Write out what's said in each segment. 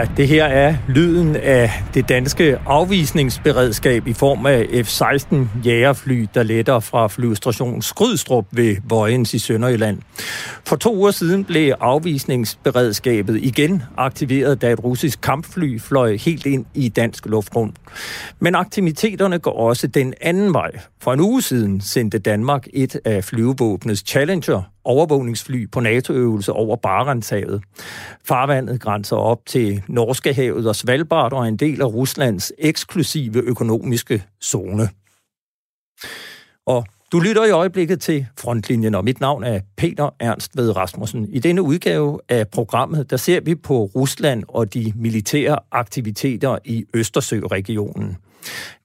Ja, det her er lyden af det danske afvisningsberedskab i form af F-16 jægerfly, der letter fra flyvestation Skrydstrup ved Vojens i Sønderjylland. For to uger siden blev afvisningsberedskabet igen aktiveret, da et russisk kampfly fløj helt ind i dansk luftrum. Men aktiviteterne går også den anden vej. For en uge siden sendte Danmark et af flyvevåbnets Challenger overvågningsfly på NATO-øvelse over Barentshavet. Farvandet grænser op til Norske havet og Svalbard og er en del af Ruslands eksklusive økonomiske zone. Og du lytter i øjeblikket til Frontlinjen, og mit navn er Peter Ernst ved Rasmussen. I denne udgave af programmet, der ser vi på Rusland og de militære aktiviteter i Østersøregionen.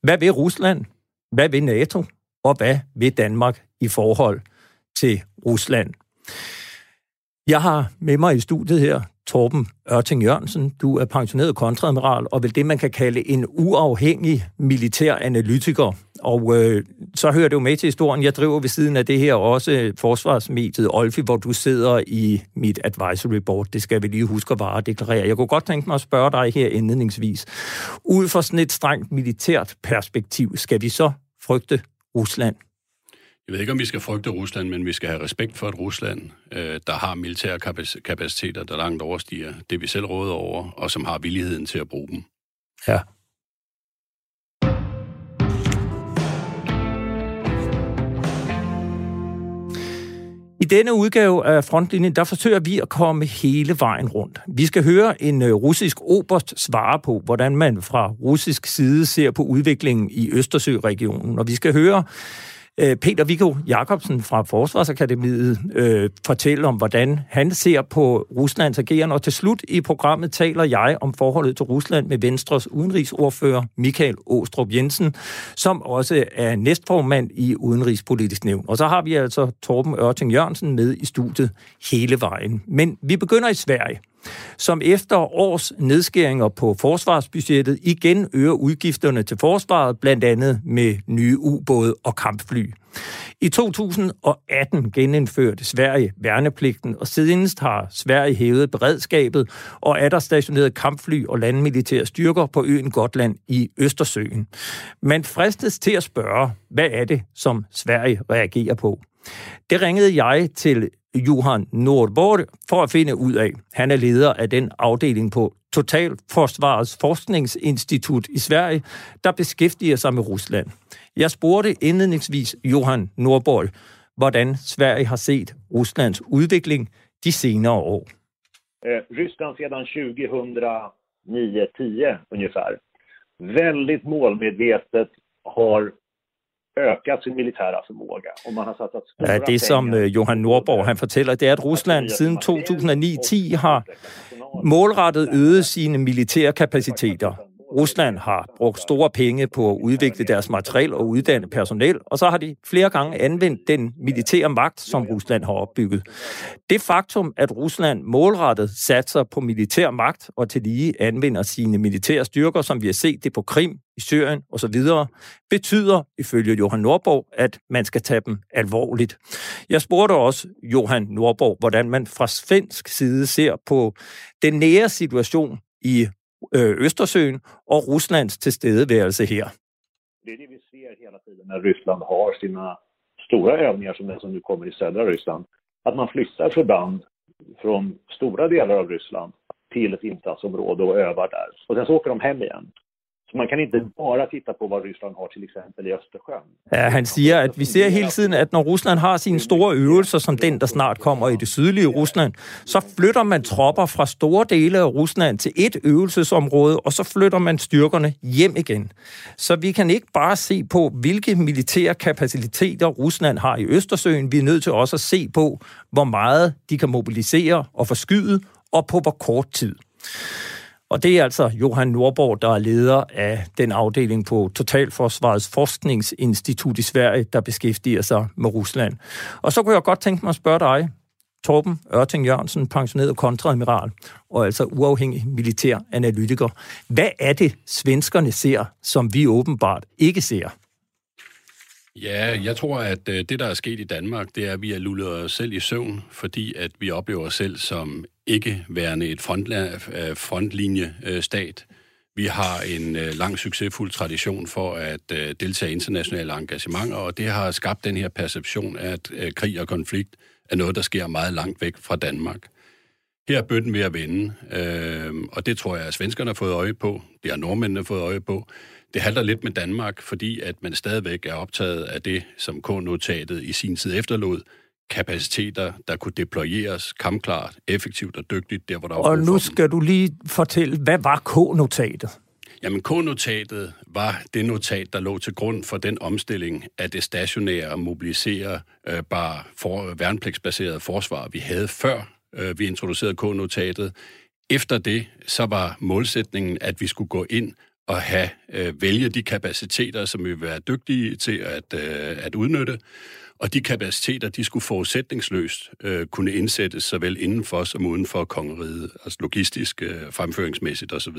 Hvad vil Rusland? Hvad vil NATO? Og hvad vil Danmark i forhold til Rusland. Jeg har med mig i studiet her Torben Ørting Jørgensen. Du er pensioneret kontradmiral og vel det, man kan kalde en uafhængig militær analytiker. Og øh, så hører du med til historien. Jeg driver ved siden af det her også forsvarsmediet Olfi, hvor du sidder i mit advisory board. Det skal vi lige huske at vare deklarere. Jeg kunne godt tænke mig at spørge dig her indledningsvis. Ud fra sådan et strengt militært perspektiv, skal vi så frygte Rusland? Jeg ved ikke, om vi skal frygte Rusland, men vi skal have respekt for et Rusland, øh, der har militære kapaciteter, der langt overstiger det, vi selv råder over, og som har villigheden til at bruge dem. Ja. I denne udgave af Frontlinjen, der forsøger vi at komme hele vejen rundt. Vi skal høre en øh, russisk oberst svare på, hvordan man fra russisk side ser på udviklingen i Østersøregionen. Og vi skal høre Øh, Peter Viggo Jacobsen fra Forsvarsakademiet øh, fortæller om, hvordan han ser på Ruslands agerende. Og til slut i programmet taler jeg om forholdet til Rusland med Venstres udenrigsordfører Michael Åstrup Jensen, som også er næstformand i Udenrigspolitisk Nævn. Og så har vi altså Torben Ørting Jørgensen med i studiet hele vejen. Men vi begynder i Sverige som efter års nedskæringer på forsvarsbudgettet igen øger udgifterne til forsvaret, blandt andet med nye ubåde og kampfly. I 2018 genindførte Sverige værnepligten, og sidenst har Sverige hævet beredskabet og er der stationeret kampfly og landmilitære styrker på øen Gotland i Østersøen. Man fristes til at spørge, hvad er det, som Sverige reagerer på? Det ringede jeg til Johan Nordborg for at finde ud af. Han er leder af den afdeling på Totalforsvarets Forskningsinstitut i Sverige, der beskæftiger sig med Rusland. Jeg spurgte indledningsvis Johan Nordborg, hvordan Sverige har set Ruslands udvikling de senere år. Eh, Ryssland sedan 2009-10 ungefär väldigt målmedvetet har ökat sin militära förmåga. Och man har satsat stora det som uh, Johan Nordborg han fortæller, det er, at Rusland siden 2009-10 har målrettet øget sine militære kapaciteter. Rusland har brugt store penge på at udvikle deres materiel og uddanne personel, og så har de flere gange anvendt den militære magt, som Rusland har opbygget. Det faktum, at Rusland målrettet satser på militær magt og til lige anvender sine militære styrker, som vi har set det på Krim, i Syrien osv., betyder, ifølge Johan Nordborg, at man skal tage dem alvorligt. Jeg spurgte også Johan Nordborg, hvordan man fra svensk side ser på den nære situation i Øh, Østersøen og Ruslands tilstedeværelse her. Det er det vi ser hela tiden när Ryssland har sina stora övningar som den som nu kommer i södra Ryssland. Att man flyttar förband från stora delar av Ryssland till ett insatsområde och övar där. Och sen så åker de hem igen. Så man kan inte bara titta på vad Ryssland har till exempel i Östersjön. Ja, han siger, at vi ser hele tiden, at når Rusland har sine store øvelser, som den, der snart kommer i det sydlige Rusland, så flytter man tropper fra store dele af Rusland til et øvelsesområde, og så flytter man styrkerne hjem igen. Så vi kan ikke bare se på, hvilke militære kapaciteter Rusland har i Østersøen. Vi er nødt til også at se på, hvor meget de kan mobilisere og forskyde, og på hvor kort tid. Og det er altså Johan Nordborg, der er leder af den afdeling på Totalforsvarets Forskningsinstitut i Sverige, der beskæftiger sig med Rusland. Og så kunne jeg godt tænke mig at spørge dig, Torben Ørting Jørgensen, pensioneret kontradmiral, og altså uafhængig militær analytiker. Hvad er det, svenskerne ser, som vi åbenbart ikke ser? Ja, jeg tror, at øh, det, der er sket i Danmark, det er, at vi har lullet os selv i søvn, fordi at vi oplever os selv som ikke værende et øh, frontlinjestat. Vi har en øh, lang succesfuld tradition for at øh, deltage i internationale engagementer, og det har skabt den her perception af, at krig og konflikt er noget, der sker meget langt væk fra Danmark. Her er bøtten ved at vende, øh, og det tror jeg, at svenskerne har fået øje på. Det har nordmændene fået øje på. Det halter lidt med Danmark, fordi at man stadigvæk er optaget af det, som K-notatet i sin tid efterlod, kapaciteter, der kunne deployeres kampklart, effektivt og dygtigt, der hvor der var Og nu skal du lige fortælle, hvad var K-notatet? Jamen, K-notatet var det notat, der lå til grund for den omstilling af det stationære og mobilisere øh, bare for, værnepligtsbaserede forsvar, vi havde før øh, vi introducerede K-notatet. Efter det, så var målsætningen, at vi skulle gå ind og have øh, vælge de kapaciteter, som vi vil være dygtige til at, øh, at udnytte. Og de kapaciteter, de skulle forudsætningsløst øh, kunne indsættes såvel indenfor som uden for kongeriget, altså logistisk, øh, fremføringsmæssigt osv.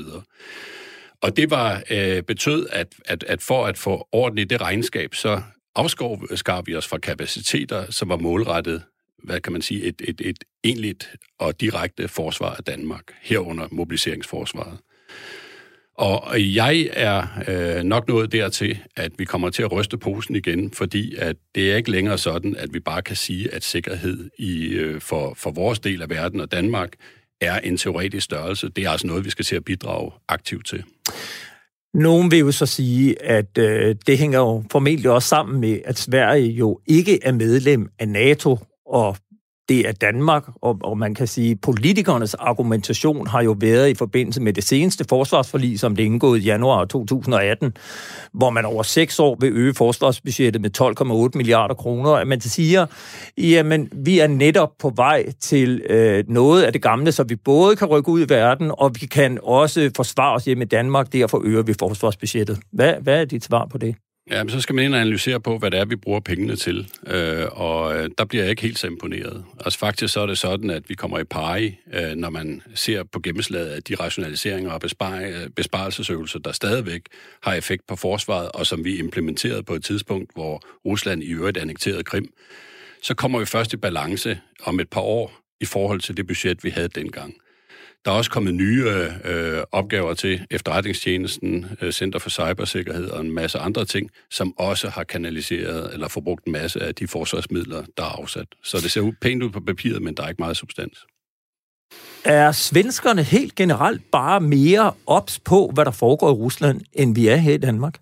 Og det var øh, betød, at, at, at for at få orden i det regnskab, så afskar øh, vi os fra kapaciteter, som var målrettet hvad kan man sige, et, et, et enligt og direkte forsvar af Danmark, herunder mobiliseringsforsvaret. Og jeg er øh, nok nået dertil, at vi kommer til at ryste posen igen, fordi at det er ikke længere sådan, at vi bare kan sige, at sikkerhed i, øh, for, for vores del af verden og Danmark er en teoretisk størrelse. Det er altså noget, vi skal til at bidrage aktivt til. Nogen vil jo så sige, at øh, det hænger jo formentlig også sammen med, at Sverige jo ikke er medlem af NATO, og det er Danmark, og, og man kan sige, politikernes argumentation har jo været i forbindelse med det seneste forsvarsforlig, som det indgået i januar 2018, hvor man over seks år vil øge forsvarsbudgettet med 12,8 milliarder kroner, at man siger, jamen, vi er netop på vej til øh, noget af det gamle, så vi både kan rykke ud i verden, og vi kan også forsvare os hjemme i Danmark, derfor øger vi forsvarsbudgettet. Hvad, hvad er dit svar på det? Ja, men så skal man ind og analysere på, hvad det er, vi bruger pengene til. Øh, og øh, der bliver jeg ikke helt så imponeret. Altså faktisk så er det sådan, at vi kommer i pari, øh, når man ser på gennemslaget af de rationaliseringer og bespar- øh, besparelsesøvelser, der stadigvæk har effekt på forsvaret, og som vi implementerede på et tidspunkt, hvor Rusland i øvrigt annekterede Krim. Så kommer vi først i balance om et par år i forhold til det budget, vi havde dengang. Der er også kommet nye øh, opgaver til efterretningstjenesten, øh, Center for Cybersikkerhed og en masse andre ting, som også har kanaliseret eller forbrugt en masse af de forsvarsmidler, der er afsat. Så det ser pænt ud på papiret, men der er ikke meget substans. Er svenskerne helt generelt bare mere ops på, hvad der foregår i Rusland, end vi er her i Danmark?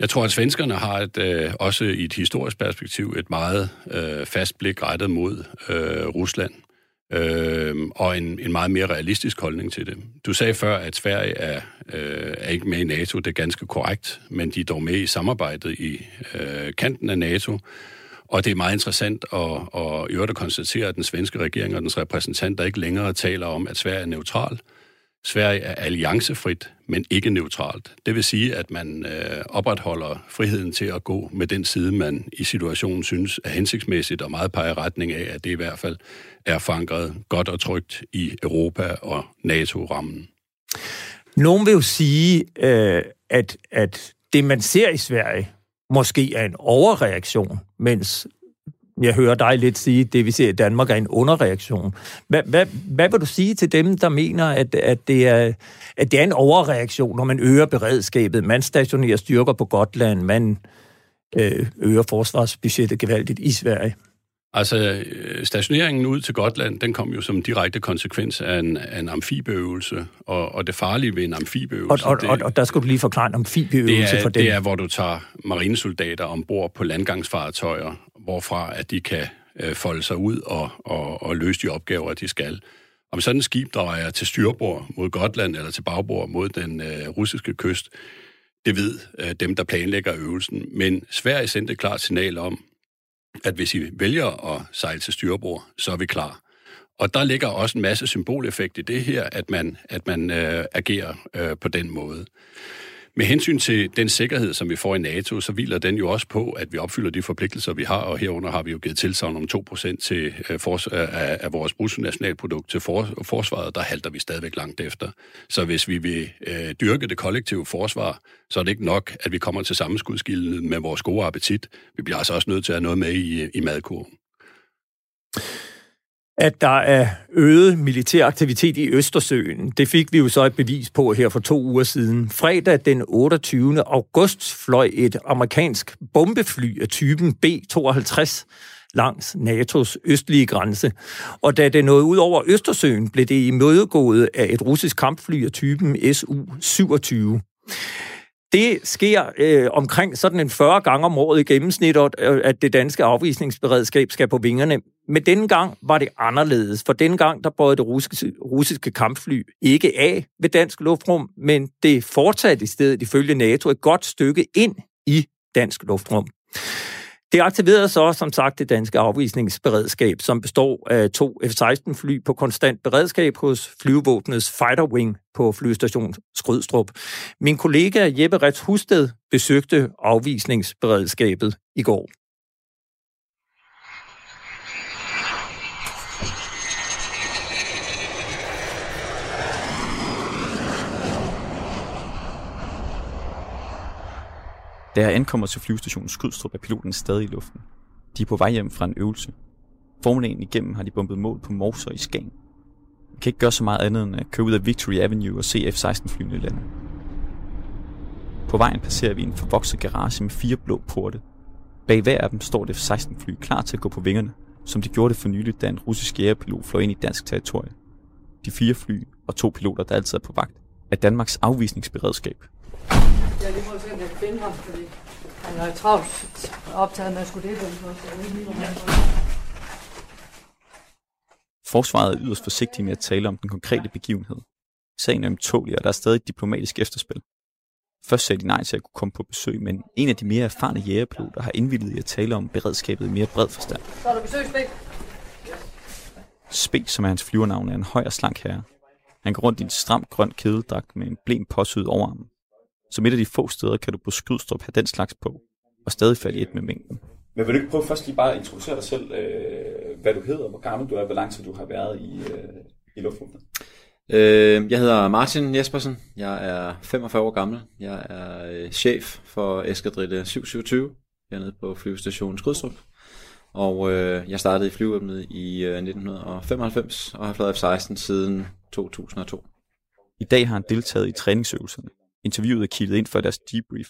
Jeg tror, at svenskerne har et, øh, også i et historisk perspektiv et meget øh, fast blik rettet mod øh, Rusland øh, og en, en meget mere realistisk holdning til det. Du sagde før, at Sverige er, øh, er ikke med i NATO, det er ganske korrekt, men de er dog med i samarbejdet i øh, kanten af NATO, og det er meget interessant at, at, at, at konstatere, at den svenske regering og dens repræsentanter ikke længere taler om, at Sverige er neutral, Sverige er alliancefrit, men ikke neutralt. Det vil sige, at man øh, opretholder friheden til at gå med den side, man i situationen synes er hensigtsmæssigt, og meget peger retning af, at det i hvert fald er forankret godt og trygt i Europa og NATO-rammen. Nogen vil jo sige, øh, at, at det, man ser i Sverige, måske er en overreaktion, mens jeg hører dig lidt sige, at det vi ser i Danmark er en underreaktion. Hvad, hvad, hvad vil du sige til dem, der mener, at, at, det er, at det er en overreaktion, når man øger beredskabet? Man stationerer styrker på Gotland, man øh, øger forsvarsbudgettet gevaldigt i Sverige. Altså, øh, stationeringen ud til Gotland, den kom jo som direkte konsekvens af en, af en amfibieøvelse, og, og det farlige ved en amfibieøvelse... Og, og, det, og, og der skal du lige forklare en amfibieøvelse er, for dem. Det er, hvor du tager marinesoldater ombord på landgangsfartøjer, hvorfra at de kan øh, folde sig ud og, og, og løse de opgaver, de skal. Om sådan et skib drejer til styrbord mod Gotland eller til bagbord mod den øh, russiske kyst, det ved øh, dem, der planlægger øvelsen. Men Sverige sendte et klart signal om, at hvis I vælger at sejle til styrbord, så er vi klar. Og der ligger også en masse symboleffekt i det her, at man, at man øh, agerer øh, på den måde. Med hensyn til den sikkerhed, som vi får i NATO, så hviler den jo også på, at vi opfylder de forpligtelser, vi har, og herunder har vi jo givet tilsavn om 2% til, øh, fors, af, af vores bruttonationalprodukt til for, forsvaret, der halter vi stadigvæk langt efter. Så hvis vi vil øh, dyrke det kollektive forsvar, så er det ikke nok, at vi kommer til sammenskudskilden med vores gode appetit. Vi bliver altså også nødt til at have noget med i, øh, i madkurven at der er øget militær aktivitet i Østersøen. Det fik vi jo så et bevis på her for to uger siden. Fredag den 28. august fløj et amerikansk bombefly af typen B-52 langs NATO's østlige grænse. Og da det nåede ud over Østersøen, blev det imødegået af et russisk kampfly af typen Su-27. Det sker øh, omkring sådan en 40 gange om året i gennemsnit, øh, at det danske afvisningsberedskab skal på vingerne. Men denne gang var det anderledes, for denne gang der bøjede det russiske, russiske kampfly ikke af ved dansk luftrum, men det fortsatte i stedet ifølge NATO et godt stykke ind i dansk luftrum. Det aktiverede så, som sagt, det danske afvisningsberedskab, som består af to F-16-fly på konstant beredskab hos flyvevåbnets Fighter Wing på flystation Skrydstrup. Min kollega Jeppe Rets Husted besøgte afvisningsberedskabet i går. Da jeg ankommer til flyvestationen Skrydstrup er piloten stadig i luften. De er på vej hjem fra en øvelse. Formiddagen igennem har de bumpet mål på Morser i Skagen. Vi kan ikke gøre så meget andet end at køre ud af Victory Avenue og se F-16-flyene lande. På vejen passerer vi en forvokset garage med fire blå porte. Bag hver af dem står det F-16-fly klar til at gå på vingerne, som de gjorde det for nyligt, da en russisk jægerpilot fløj ind i dansk territorie. De fire fly og to piloter, der altid er på vagt, er Danmarks afvisningsberedskab, finde ham, fordi han er travlt optaget med at skulle det. Forsvaret er yderst forsigtig med at tale om den konkrete begivenhed. Sagen er omtålig, og der er stadig diplomatisk efterspil. Først sagde de nej til at kunne komme på besøg, men en af de mere erfarne jægerpiloter har indvildet i at tale om beredskabet i mere bred forstand. Så er der besøg, Spæk. Spæk, som er hans flyvernavn, er en høj og slank herre. Han går rundt i en stram grøn kædedragt med en blem påsyet over ham. Som et af de få steder kan du på Skydstrup have den slags på, og stadig falde i et med mængden. Men vil du ikke prøve først lige bare at introducere dig selv, øh, hvad du hedder, hvor gammel du er, hvor lang tid du har været i, øh, i luftrummet? Øh, jeg hedder Martin Jespersen. Jeg er 45 år gammel. Jeg er øh, chef for Eskadrille 727 hernede på flyvestationen Skrydstrup. Og øh, jeg startede i flyvevåbnet i øh, 1995 og har fløjet F-16 siden 2002. I dag har han deltaget i træningsøvelserne. Interviewet er kildet ind for deres debrief.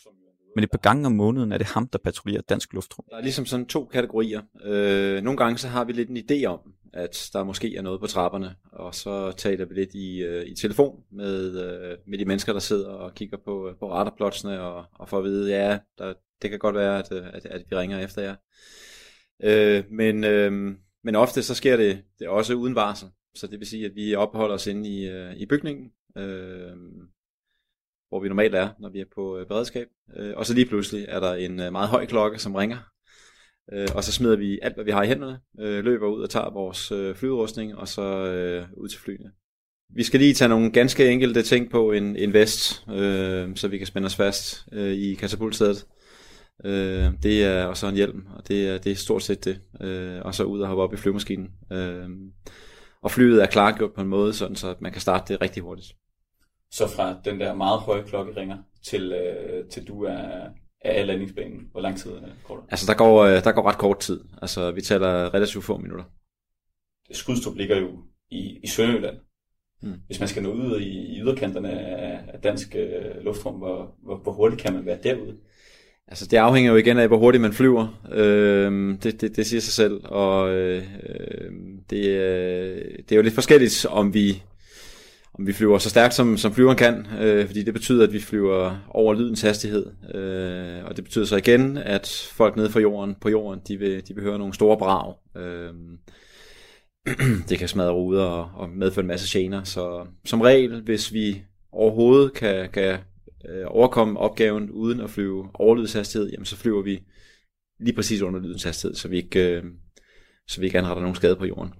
Men et par gange om måneden er det ham, der patruljerer dansk luftrum. Der er ligesom sådan to kategorier. Øh, nogle gange så har vi lidt en idé om, at der måske er noget på trapperne, og så taler vi lidt i, øh, i telefon med, øh, med de mennesker, der sidder og kigger på, øh, på radarplotsene, og, og får at vide, ja, der, det kan godt være, at, øh, at, at vi ringer efter jer. Øh, men, øh, men ofte så sker det, det også uden varsel. Så det vil sige, at vi opholder os inde i, øh, i bygningen, øh, hvor vi normalt er, når vi er på øh, beredskab. Øh, og så lige pludselig er der en øh, meget høj klokke, som ringer. Øh, og så smider vi alt, hvad vi har i hænderne, øh, løber ud og tager vores øh, flyudrustning, og så øh, ud til flyene. Vi skal lige tage nogle ganske enkelte ting på en, en vest, øh, så vi kan spænde os fast øh, i katapultsædet. Øh, det er og så en hjelm, og det er, det er stort set det. Øh, og så ud og hoppe op i flyvemaskinen. Øh, og flyet er klargjort på en måde, sådan så man kan starte det rigtig hurtigt. Så fra den der meget høje klokke ringer, til, øh, til du er, er af landingsbanen, hvor lang tid øh, går det? Altså der går, øh, der går ret kort tid. Altså vi taler relativt få minutter. Skudstrup ligger jo i, i Sønderjylland. Hmm. Hvis man skal nå ud i, i yderkanterne af, af dansk øh, luftrum, hvor, hvor, hvor hurtigt kan man være derude? Altså det afhænger jo igen af, hvor hurtigt man flyver. Øh, det, det, det siger sig selv. Og øh, det, øh, det er jo lidt forskelligt, om vi om vi flyver så stærkt, som, som flyveren kan, øh, fordi det betyder, at vi flyver over lydens hastighed. Øh, og det betyder så igen, at folk nede fra jorden, på jorden, de vil, de vil høre nogle store brag. Øh, det kan smadre ruder og, og medføre en masse gener. Så som regel, hvis vi overhovedet kan, kan øh, overkomme opgaven uden at flyve over lydens hastighed, jamen så flyver vi lige præcis under lydens hastighed, så vi ikke, øh, så vi ikke anretter nogen skade på jorden.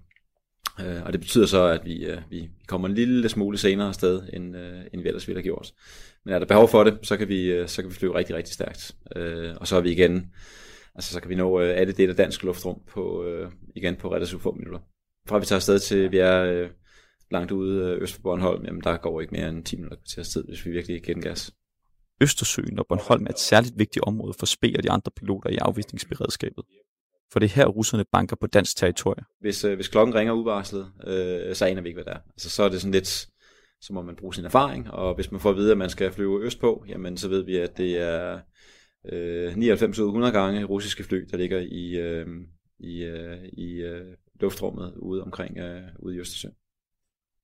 Øh, og det betyder så, at vi, øh, vi kommer en lille smule senere afsted, end, øh, end vi ellers ville have gjort. Men er der behov for det, så kan vi, øh, så kan vi flyve rigtig, rigtig stærkt. Øh, og så er vi igen, altså så kan vi nå øh, alle dele af dansk luftrum på, øh, igen på relativt få minutter. Fra vi tager afsted til vi er øh, langt ude øh, øst for Bornholm, jamen der går ikke mere end 10 minutter til tid, hvis vi virkelig giver den gas. Østersøen og Bornholm er et særligt vigtigt område for Spe og de andre piloter i afvisningsberedskabet for det er her, russerne banker på dansk territorie. Hvis, øh, hvis klokken ringer uvarslet, øh, så aner vi ikke, hvad det er. Altså, så er det sådan lidt, så må man bruge sin erfaring, og hvis man får at vide, at man skal flyve østpå, jamen så ved vi, at det er øh, 99 ud 100 gange russiske fly, der ligger i, øh, i, øh, i øh, luftrummet ude omkring øh, ude i Østersøen.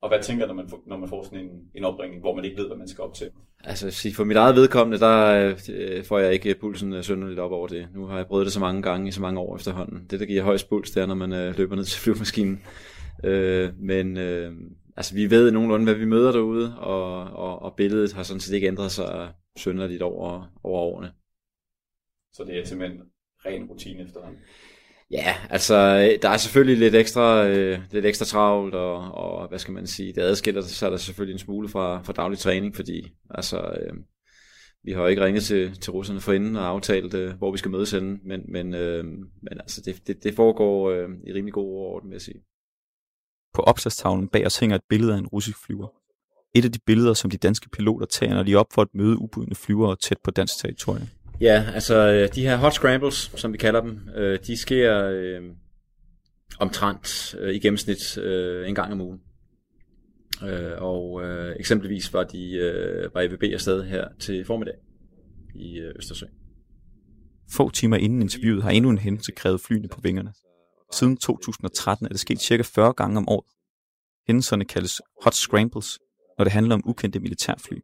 Og hvad tænker når man, når man får sådan en, en opringning, hvor man ikke ved, hvad man skal op til? Altså, for mit eget vedkommende, der øh, får jeg ikke pulsen sønderligt op over det. Nu har jeg prøvet det så mange gange i så mange år efterhånden. Det, der giver højst puls, det er, når man øh, løber ned til flyvemaskinen. Øh, men øh, altså, vi ved nogenlunde, hvad vi møder derude, og, og, og billedet har sådan set ikke ændret sig sønderligt over, over årene. Så det er simpelthen ren rutine efterhånden? Ja, altså øh, der er selvfølgelig lidt ekstra, øh, lidt ekstra travlt, og, og hvad skal man sige, det adskiller sig der selvfølgelig en smule fra, fra daglig træning, fordi altså, øh, vi har jo ikke ringet til, til russerne forinden og aftalt, øh, hvor vi skal mødes henne, men, men, øh, men altså, det, det, det foregår øh, i rimelig god orden, vil jeg sige. På opslagstavlen bag os hænger et billede af en russisk flyver. Et af de billeder, som de danske piloter tager, når de er op for at møde ubudne flyvere tæt på dansk territorium. Ja, altså øh, de her hot scrambles, som vi kalder dem, øh, de sker øh, omtrent øh, i gennemsnit øh, en gang om ugen. Øh, og øh, eksempelvis var de øh, var EVB afsted her til formiddag i øh, Østersøen. Få timer inden interviewet har endnu en hændelse krævet flyene på vingerne. Siden 2013 er det sket cirka 40 gange om året. Hændelserne kaldes hot scrambles, når det handler om ukendte militærfly.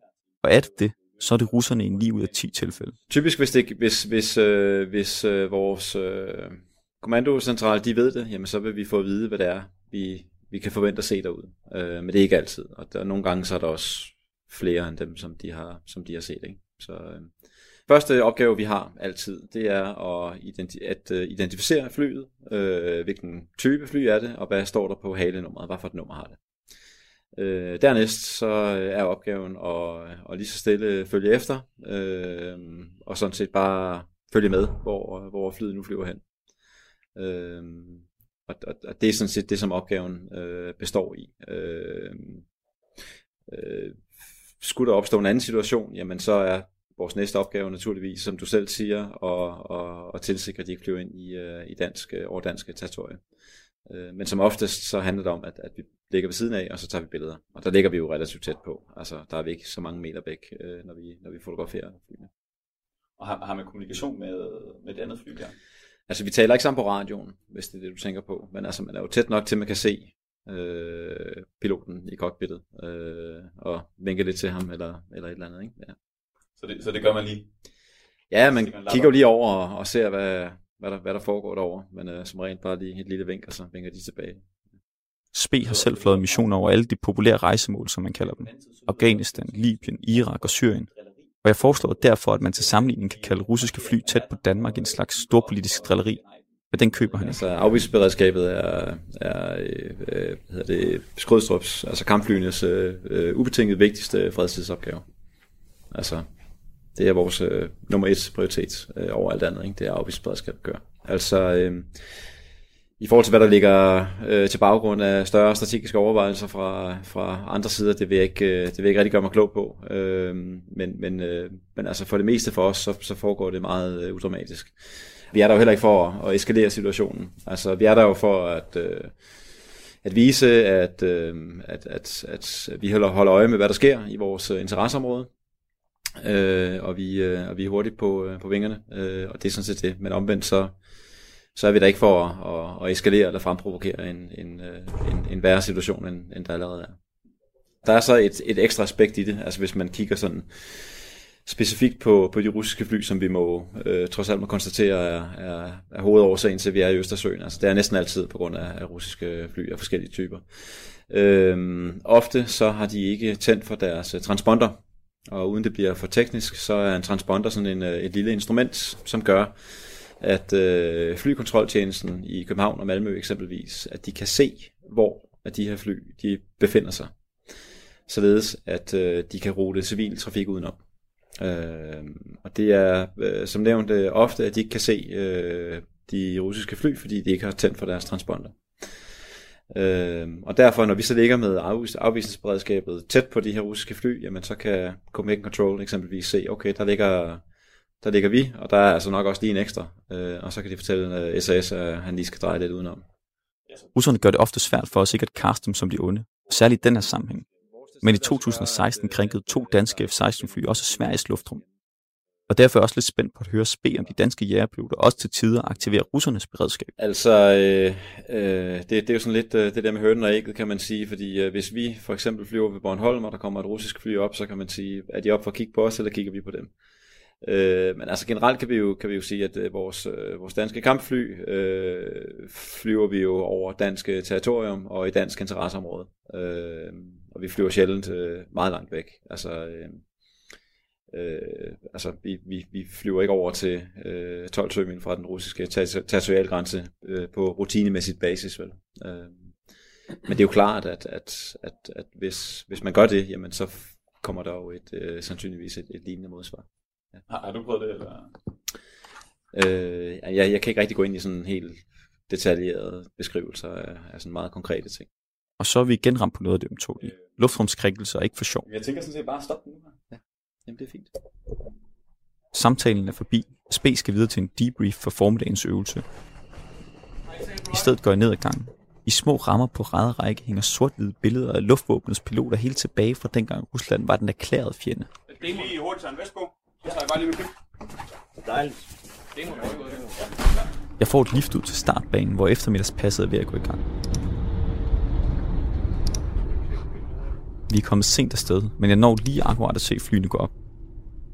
Og er det det, så er det russerne i 9 ud af 10 tilfælde. Typisk hvis, det, hvis, hvis, øh, hvis øh, vores øh, kommandocentral de ved det, jamen så vil vi få at vide, hvad det er, vi, vi kan forvente at se derude. Øh, men det er ikke altid, og der, nogle gange så er der også flere end dem, som de har, som de har set. Ikke? Så, øh, første opgave, vi har altid, det er at, identi- at øh, identificere flyet, øh, hvilken type fly er det, og hvad står der på halenummeret, hvad for et nummer har det. Øh, dernæst så øh, er opgaven at, øh, at lige så stille følge efter, øh, og sådan set bare følge med, hvor, øh, hvor flyet nu flyver hen. Øh, og, og, og det er sådan set det, som opgaven øh, består i. Øh, øh, skulle der opstå en anden situation, jamen så er vores næste opgave naturligvis, som du selv siger, at, at, at tilsikre, at de ikke flyver ind i, i dansk, over dansk territorie. Øh, men som oftest så handler det om, at, at vi ligger ved siden af, og så tager vi billeder. Og der ligger vi jo relativt tæt på. Altså, der er vi ikke så mange meter væk, øh, når, vi, når vi fotograferer flyene. Og har, har man kommunikation med, med det andet fly der? Altså, vi taler ikke sammen på radioen, hvis det er det, du tænker på. Men altså, man er jo tæt nok til, at man kan se øh, piloten i cockpittet, øh, og vinke lidt til ham, eller, eller et eller andet, ikke? Ja. Så, det, så det gør man lige? Ja, man kigger jo lige over og, og ser, hvad, hvad der, hvad der foregår derovre, men øh, som rent bare lige et lille vink, og så vinker de tilbage. SPE har selv flået missioner over alle de populære rejsemål, som man kalder dem. Afghanistan, Libyen, Irak og Syrien. Og jeg foreslår derfor, at man til sammenligning kan kalde russiske fly tæt på Danmark en slags storpolitisk drilleri. Men den køber han Altså afvisberedskabet er, er øh, hvad hedder det, Skrødstrups, altså kampflyenes øh, øh, ubetinget vigtigste fredstidsopgave. Altså, det er vores øh, nummer et prioritet øh, over alt andet. Ikke? Det er afvisningsberedskab gør. gøre. Altså, øh, i forhold til hvad der ligger øh, til baggrund af større strategiske overvejelser fra, fra andre sider, det vil jeg ikke, øh, det vil jeg ikke rigtig gøre mig klog på. Øh, men, men, øh, men altså for det meste for os, så, så foregår det meget øh, udramatisk. Vi er der jo heller ikke for at, at eskalere situationen. Altså vi er der jo for at... Øh, at vise, at, øh, at, at, at vi holder, holder øje med, hvad der sker i vores øh, interesseområde, øh, og, vi, øh, og vi er hurtigt på, øh, på vingerne, øh, og det er sådan set det. Men omvendt så, så er vi der ikke for at, at, at eskalere eller fremprovokere en, en, øh, en, en værre situation, end, end der allerede er. Der er så et, et ekstra aspekt i det, altså hvis man kigger sådan specifikt på, på de russiske fly, som vi må øh, trods alt må konstatere er, er, er hovedårsagen til, at vi er i Østersøen. Altså det er næsten altid på grund af, af russiske fly af forskellige typer. Øhm, ofte så har de ikke tændt for deres øh, transponder, og uden det bliver for teknisk, så er en transponder sådan en, øh, et lille instrument, som gør, at øh, flykontroltjenesten i København og Malmø eksempelvis, at de kan se, hvor at de her fly de befinder sig. Således at øh, de kan rute civil trafik udenom. Øh, og det er øh, som nævnt øh, ofte, at de ikke kan se øh, de russiske fly, fordi de ikke har tændt for deres transponder. Øh, og derfor, når vi så ligger med afvis- afvisningsberedskabet tæt på de her russiske fly, jamen så kan Copenhagen Control eksempelvis se, okay, der ligger der ligger vi, og der er altså nok også lige en ekstra. Øh, og så kan de fortælle øh, SAS, at han lige skal dreje lidt udenom. Russerne gør det ofte svært for os ikke at kaste dem som de onde, særligt i den her sammenhæng. Men i 2016 krænkede to danske F-16 fly også Sveriges luftrum. Og derfor er jeg også lidt spændt på at høre spe om de danske jægerpiloter også til tider aktiverer russernes beredskab. Altså, øh, øh, det, det er jo sådan lidt øh, det der med hønen og ægget, kan man sige, fordi øh, hvis vi for eksempel flyver ved Bornholm, og der kommer et russisk fly op, så kan man sige, er de op for at kigge på os, eller kigger vi på dem? Øh, men altså generelt kan vi jo, kan vi jo sige, at øh, vores, øh, vores danske kampfly øh, flyver vi jo over dansk øh, territorium og i dansk interesseområde. Øh, og vi flyver sjældent øh, meget langt væk. Altså, øh, øh, altså vi, vi, vi flyver ikke over til øh, 12 sømil fra den russiske territorialgrænse øh, på rutinemæssigt basis. Vel? Øh, men det er jo klart, at, at, at, at hvis, hvis man gør det, jamen så kommer der jo et, øh, sandsynligvis et, et lignende modsvar. Ja. Har, du prøvet det? Eller? Øh, jeg, jeg kan ikke rigtig gå ind i sådan en helt detaljeret beskrivelse af, af sådan meget konkrete ting. Og så er vi igen ramt på noget af det ømtålige. Luftrumskrænkelser er ikke for sjov. Jeg tænker sådan set bare stop nu. Ja. Jamen det er fint. Samtalen er forbi. Spe skal videre til en debrief for formiddagens øvelse. I stedet går jeg ned ad gangen. I små rammer på række hænger sort-hvide billeder af luftvåbnets piloter helt tilbage fra dengang Rusland var den erklærede fjende. Det er lige hurtigt, Søren. Værsgo. Jeg tager bare lige med Dejligt. Jeg får et lift ud til startbanen, hvor eftermiddagspasset er ved at gå i gang. Vi er kommet sent afsted, men jeg når lige akkurat at se flyene gå op.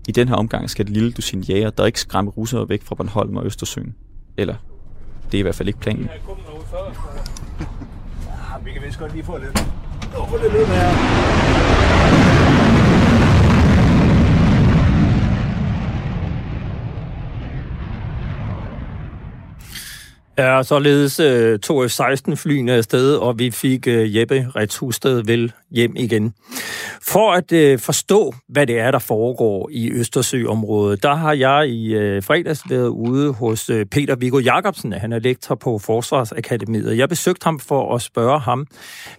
I den her omgang skal det lille dusin jæger, der ikke skræmme russere væk fra Bornholm og Østersøen. Eller, det er i hvert fald ikke planen. Ja, vi kan vist godt lige få lidt. Få lidt her. Er således øh, to F-16-flyene afsted, og vi fik øh, Jeppe Retshusted vel hjem igen. For at øh, forstå, hvad det er, der foregår i Østersøområdet, der har jeg i øh, fredags været ude hos øh, Peter Viggo Jacobsen. Han er lektor på Forsvarsakademiet. Jeg besøgte ham for at spørge ham,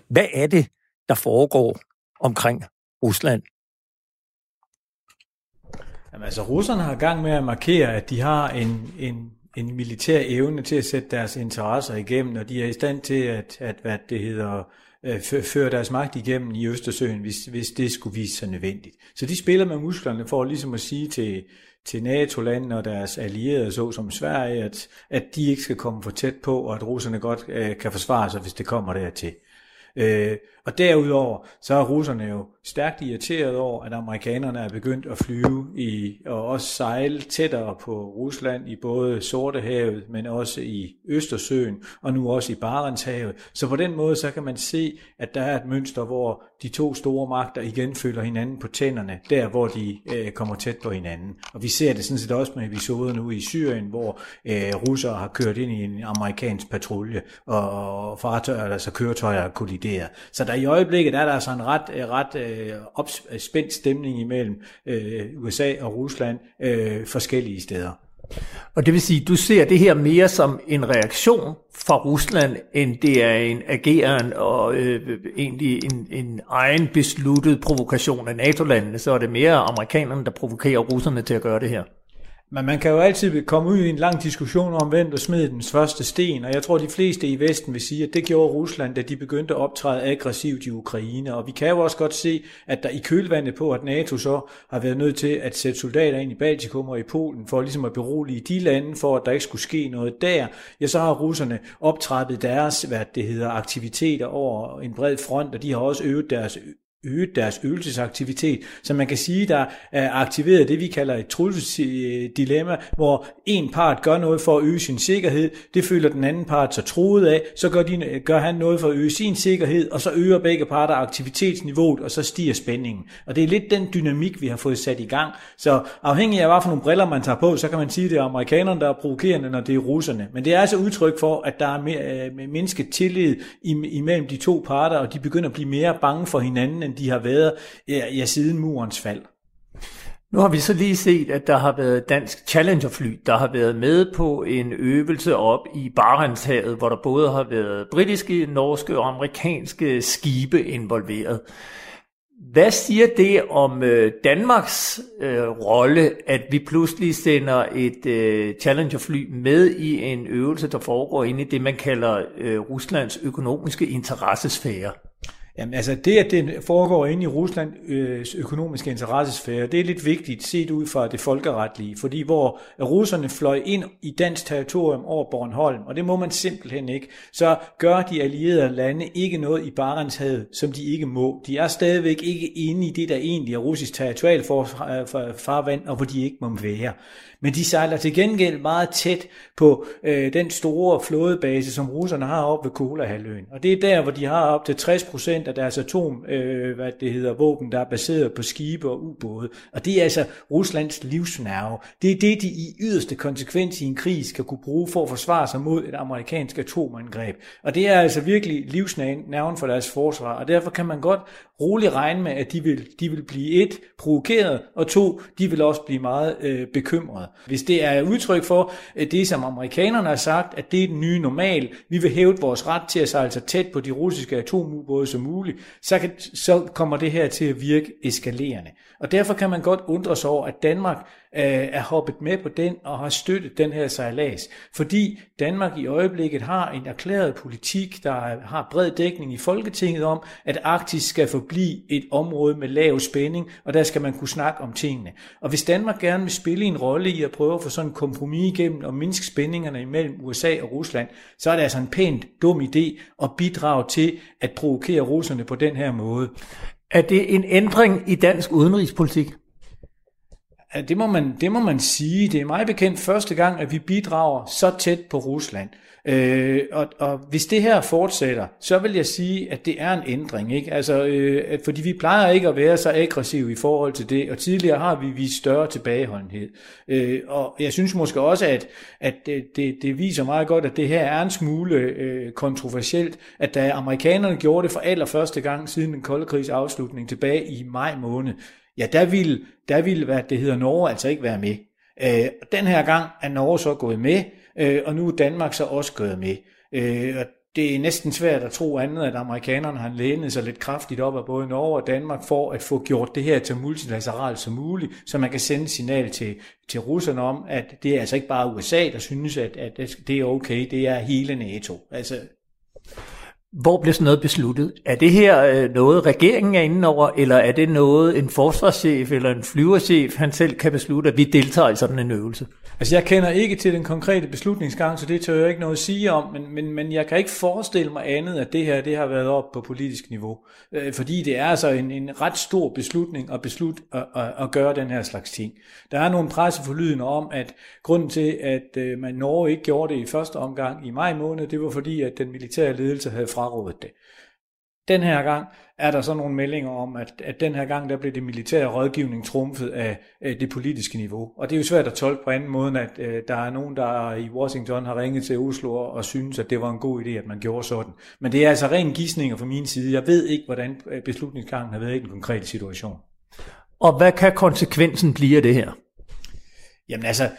hvad er det, der foregår omkring Rusland? Jamen, altså, russerne har gang med at markere, at de har en, en en militær evne til at sætte deres interesser igennem, og de er i stand til at, at hvad det hedder, øh, føre deres magt igennem i Østersøen, hvis, hvis det skulle vise sig nødvendigt. Så de spiller med musklerne for ligesom at sige til, til NATO-landene og deres allierede, så som Sverige, at, at de ikke skal komme for tæt på, og at russerne godt øh, kan forsvare sig, hvis det kommer dertil. Øh, og derudover, så er russerne jo stærkt irriteret over, at amerikanerne er begyndt at flyve i, og også sejle tættere på Rusland i både Sortehavet, men også i Østersøen, og nu også i Barentshavet. Så på den måde, så kan man se, at der er et mønster, hvor de to store magter igen følger hinanden på tænderne, der hvor de øh, kommer tæt på hinanden. Og vi ser det sådan set også med episoder nu i Syrien, hvor øh, russere har kørt ind i en amerikansk patrulje, og fartøjer, altså køretøjer er kollideret. Så der i øjeblikket er der altså en ret, øh, ret øh, opspændt øh, stemning imellem øh, USA og Rusland øh, forskellige steder. Og det vil sige, du ser det her mere som en reaktion fra Rusland, end det er en ageren og øh, egentlig en, en egen besluttet provokation af NATO-landene, så er det mere amerikanerne, der provokerer russerne til at gøre det her. Men man kan jo altid komme ud i en lang diskussion om, hvem der smed den første sten, og jeg tror, de fleste i Vesten vil sige, at det gjorde Rusland, da de begyndte at optræde aggressivt i Ukraine. Og vi kan jo også godt se, at der i kølvandet på, at NATO så har været nødt til at sætte soldater ind i Baltikum og i Polen, for ligesom at berolige de lande, for at der ikke skulle ske noget der, ja, så har russerne optrappet deres, hvad det hedder, aktiviteter over en bred front, og de har også øvet deres øget deres øvelsesaktivitet. Så man kan sige, der er aktiveret det, vi kalder et trusselsdilemma, hvor en part gør noget for at øge sin sikkerhed, det føler den anden part sig troet af, så gør, de, gør han noget for at øge sin sikkerhed, og så øger begge parter aktivitetsniveauet, og så stiger spændingen. Og det er lidt den dynamik, vi har fået sat i gang. Så afhængig af, hvad for nogle briller man tager på, så kan man sige, at det er amerikanerne, der er provokerende, når det er russerne. Men det er altså udtryk for, at der er mere, øh, mindsket tillid imellem de to parter, og de begynder at blive mere bange for hinanden, end de har været ja, siden murens fald. Nu har vi så lige set, at der har været dansk Challenger-fly, der har været med på en øvelse op i Barentshavet, hvor der både har været britiske, norske og amerikanske skibe involveret. Hvad siger det om øh, Danmarks øh, rolle, at vi pludselig sender et øh, Challenger-fly med i en øvelse, der foregår inde i det, man kalder øh, Ruslands økonomiske interessesfære? Jamen altså det, at det foregår inde i Ruslands øh, økonomiske interessesfære, det er lidt vigtigt set ud fra det folkeretlige, fordi hvor russerne fløj ind i dansk territorium over Bornholm, og det må man simpelthen ikke, så gør de allierede lande ikke noget i Barentshavet, som de ikke må. De er stadigvæk ikke inde i det, der egentlig er russisk territorialfarvand, øh, og hvor de ikke må være. Men de sejler til gengæld meget tæt på øh, den store flådebase, som russerne har op ved Kolahalvøen. Og det er der, hvor de har op til 60% af deres atom, øh, hvad det hedder, våben, der er baseret på skibe og ubåde. Og det er altså Ruslands livsnerve. Det er det, de i yderste konsekvens i en krig skal kunne bruge for at forsvare sig mod et amerikansk atomangreb. Og det er altså virkelig livsnerven for deres forsvar. Og derfor kan man godt roligt regne med, at de vil, de vil blive et, provokeret, og to, de vil også blive meget øh, bekymrede. Hvis det er udtryk for øh, det, som amerikanerne har sagt, at det er den nye normal, vi vil hæve vores ret til at sejle så tæt på de russiske atomubåde som muligt, så, kan, så kommer det her til at virke eskalerende. Og derfor kan man godt undre sig over, at Danmark øh, er hoppet med på den og har støttet den her sejlads. Fordi Danmark i øjeblikket har en erklæret politik, der har bred dækning i Folketinget om, at Arktis skal forblive et område med lav spænding, og der skal man kunne snakke om tingene. Og hvis Danmark gerne vil spille en rolle i at prøve at få sådan en kompromis igennem og mindske spændingerne imellem USA og Rusland, så er det altså en pænt dum idé at bidrage til at provokere russerne på den her måde. Er det en ændring i dansk udenrigspolitik? Det må, man, det må man sige. Det er meget bekendt første gang, at vi bidrager så tæt på Rusland. Øh, og, og hvis det her fortsætter, så vil jeg sige, at det er en ændring. Ikke? Altså, øh, fordi vi plejer ikke at være så aggressive i forhold til det, og tidligere har vi vist større tilbageholdenhed. Øh, og jeg synes måske også, at, at det, det, det viser meget godt, at det her er en smule øh, kontroversielt, at da amerikanerne gjorde det for allerførste gang siden den kolde krigs afslutning tilbage i maj måned, ja, der ville, der ville hvad det hedder Norge altså ikke være med. Øh, den her gang er Norge så gået med, øh, og nu er Danmark så også gået med. Øh, og det er næsten svært at tro andet, at amerikanerne har lænet sig lidt kraftigt op af både Norge og Danmark for at få gjort det her til multilateralt som muligt, så man kan sende signal til, til russerne om, at det er altså ikke bare USA, der synes, at, at det er okay, det er hele NATO. Altså, hvor bliver sådan noget besluttet? Er det her øh, noget, regeringen er inde over, eller er det noget, en forsvarschef eller en flyverchef, han selv kan beslutte, at vi deltager i sådan en øvelse? Altså, jeg kender ikke til den konkrete beslutningsgang, så det tør jeg ikke noget at sige om, men, men, men jeg kan ikke forestille mig andet, at det her det har været op på politisk niveau. Øh, fordi det er altså en, en ret stor beslutning at beslutte at, at, at gøre den her slags ting. Der er nogle presseforlydende om, at grunden til, at øh, man Norge ikke gjorde det i første omgang i maj måned, det var fordi, at den militære ledelse havde frarådet det. Den her gang er der så nogle meldinger om, at, at den her gang, der blev det militære rådgivning trumfet af, af det politiske niveau. Og det er jo svært at tolke på anden måde, at uh, der er nogen, der i Washington har ringet til Oslo og synes, at det var en god idé, at man gjorde sådan. Men det er altså ren gissninger fra min side. Jeg ved ikke, hvordan øh, beslutningsgangen har været i den konkrete situation. Og hvad kan konsekvensen blive af det her? Jamen altså,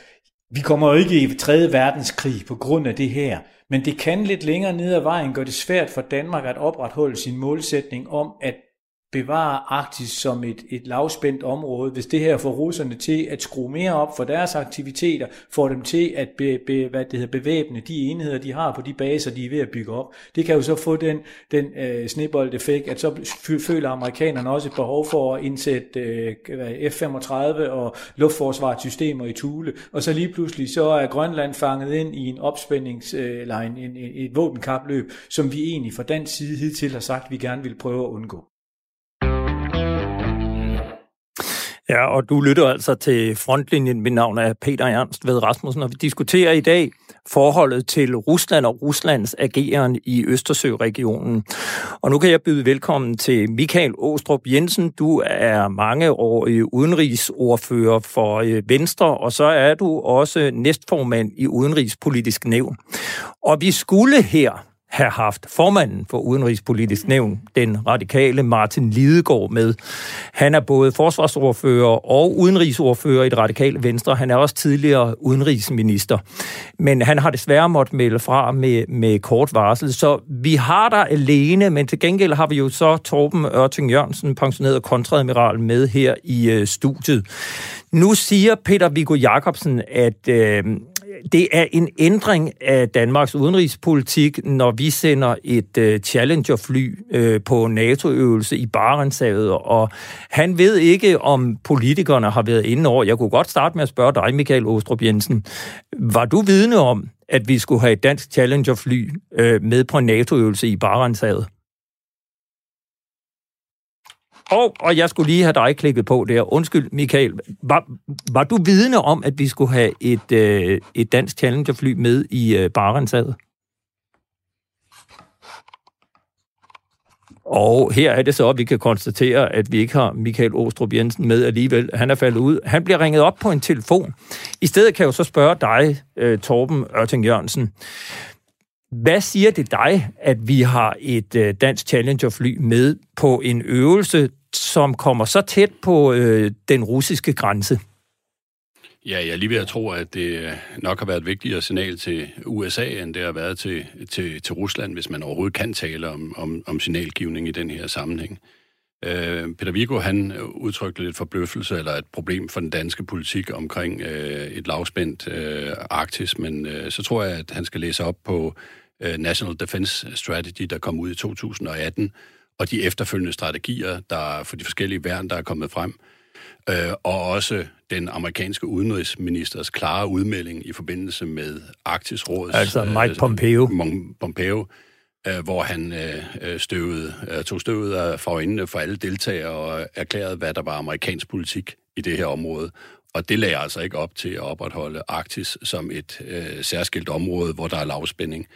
vi kommer jo ikke i 3. verdenskrig på grund af det her. Men det kan lidt længere ned ad vejen gøre det svært for Danmark at opretholde sin målsætning om at bevare Arktis som et, et lavspændt område, hvis det her får russerne til at skrue mere op for deres aktiviteter, får dem til at be, be, hvad det hedder, bevæbne de enheder, de har på de baser, de er ved at bygge op. Det kan jo så få den, den øh, snebold-effekt, at så føler amerikanerne også et behov for at indsætte øh, F-35 og luftforsvarssystemer i Thule, og så lige pludselig så er Grønland fanget ind i en opspændings- øh, eller en, en, et våbenkapløb, som vi egentlig fra dansk side hidtil har sagt, vi gerne vil prøve at undgå. Ja, og du lytter altså til Frontlinjen. Mit navn er Peter Ernst ved Rasmussen, og vi diskuterer i dag forholdet til Rusland og Ruslands ageren i Østersøregionen. Og nu kan jeg byde velkommen til Michael Åstrup Jensen. Du er mange år udenrigsordfører for øh, Venstre, og så er du også næstformand i Udenrigspolitisk Nævn. Og vi skulle her have haft formanden for Udenrigspolitisk Nævn, den radikale Martin Lidegaard, med. Han er både forsvarsordfører og udenrigsordfører i det radikale Venstre. Han er også tidligere udenrigsminister. Men han har desværre måttet melde fra med, med kort varsel. Så vi har der alene, men til gengæld har vi jo så Torben Ørting Jørgensen, pensioneret kontradmiral, med her i øh, studiet. Nu siger Peter Viggo Jacobsen, at øh, det er en ændring af Danmarks udenrigspolitik, når vi sender et uh, Challenger-fly uh, på NATO-øvelse i Barentshavet, og han ved ikke, om politikerne har været inde over. Jeg kunne godt starte med at spørge dig, Michael Ostrup Jensen. Var du vidne om, at vi skulle have et dansk Challenger-fly uh, med på NATO-øvelse i Barentshavet? Og, og jeg skulle lige have dig klikket på der. Undskyld, Michael. Var, var du vidne om, at vi skulle have et, øh, et dansk Challenger-fly med i øh, Barentshavet? Og her er det så, at vi kan konstatere, at vi ikke har Michael Ostrup Jensen med alligevel. Han er faldet ud. Han bliver ringet op på en telefon. I stedet kan jeg jo så spørge dig, øh, Torben Ørting Jørgensen. Hvad siger det dig, at vi har et øh, dansk Challenger-fly med på en øvelse, som kommer så tæt på øh, den russiske grænse? Ja, jeg er lige ved at tro, at det nok har været et vigtigere signal til USA, end det har været til, til, til Rusland, hvis man overhovedet kan tale om, om, om signalgivning i den her sammenhæng. Øh, Peter Viggo, han udtrykte lidt forbløffelse eller et problem for den danske politik omkring øh, et lavspændt øh, Arktis, men øh, så tror jeg, at han skal læse op på øh, National Defense Strategy, der kom ud i 2018, og de efterfølgende strategier, der for de forskellige værn, der er kommet frem, øh, og også den amerikanske udenrigsministers klare udmelding i forbindelse med Arktis Råds... Altså Mike øh, Pompeo. Pompeo, øh, hvor han øh, støvede, øh, tog støvet af øjnene for alle deltagere og erklærede, hvad der var amerikansk politik i det her område. Og det lagde altså ikke op til at opretholde Arktis som et øh, særskilt område, hvor der er lavspænding.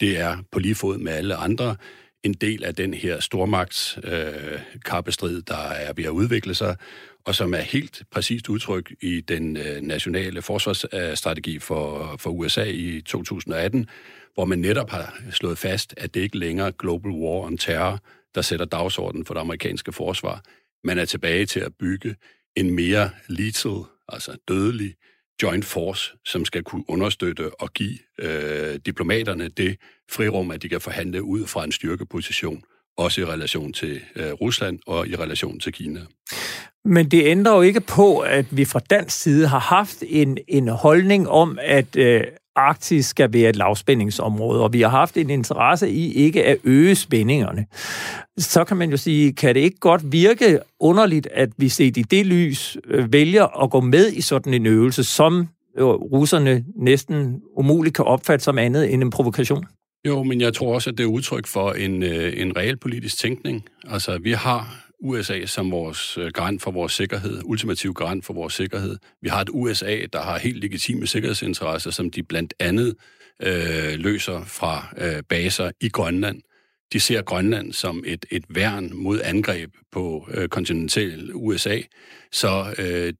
Det er på lige fod med alle andre en del af den her stormagts øh, kappestrid, der er ved at udvikle sig, og som er helt præcist udtryk i den øh, nationale forsvarsstrategi for, for USA i 2018, hvor man netop har slået fast, at det ikke længere global war on terror, der sætter dagsordenen for det amerikanske forsvar. Man er tilbage til at bygge en mere lethal, altså dødelig, joint force, som skal kunne understøtte og give øh, diplomaterne det frirum, at de kan forhandle ud fra en styrkeposition, også i relation til øh, Rusland og i relation til Kina. Men det ændrer jo ikke på, at vi fra dansk side har haft en, en holdning om, at øh, Arktis skal være et lavspændingsområde, og vi har haft en interesse i ikke at øge spændingerne. Så kan man jo sige, kan det ikke godt virke underligt, at vi set i det lys øh, vælger at gå med i sådan en øvelse, som øh, russerne næsten umuligt kan opfatte som andet end en provokation? Jo, men jeg tror også, at det er udtryk for en, øh, en realpolitisk tænkning. Altså, vi har USA som vores øh, garant for vores sikkerhed, ultimativ garant for vores sikkerhed. Vi har et USA, der har helt legitime sikkerhedsinteresser, som de blandt andet øh, løser fra øh, baser i Grønland. De ser Grønland som et, et værn mod angreb på øh, kontinental USA. Så øh,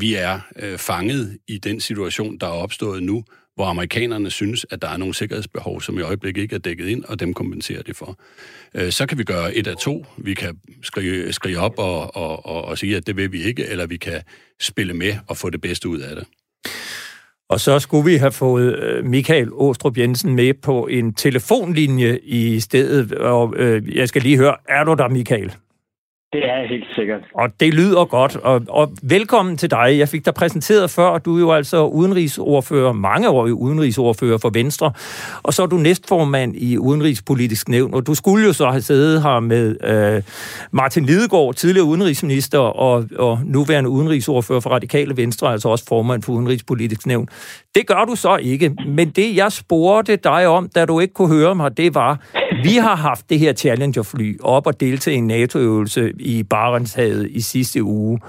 vi er øh, fanget i den situation, der er opstået nu, hvor amerikanerne synes, at der er nogle sikkerhedsbehov, som i øjeblikket ikke er dækket ind, og dem kompenserer det for. Øh, så kan vi gøre et af to. Vi kan skrige, skrige op og, og, og, og sige, at det vil vi ikke, eller vi kan spille med og få det bedste ud af det. Og så skulle vi have fået øh, Michael Åstrup Jensen med på en telefonlinje i stedet. Og øh, jeg skal lige høre, er du der, Michael? Det er helt sikkert. Og det lyder godt, og, og velkommen til dig. Jeg fik dig præsenteret før, og du er jo altså udenrigsordfører, mange år i udenrigsordfører for Venstre, og så er du næstformand i Udenrigspolitisk Nævn, og du skulle jo så have siddet her med øh, Martin Lidegaard, tidligere udenrigsminister og, og nuværende udenrigsordfører for Radikale Venstre, altså også formand for Udenrigspolitisk Nævn. Det gør du så ikke, men det jeg spurgte dig om, da du ikke kunne høre mig, det var, vi har haft det her Challenger-fly op og deltage i en NATO-øvelse i Barentshavet i sidste uge.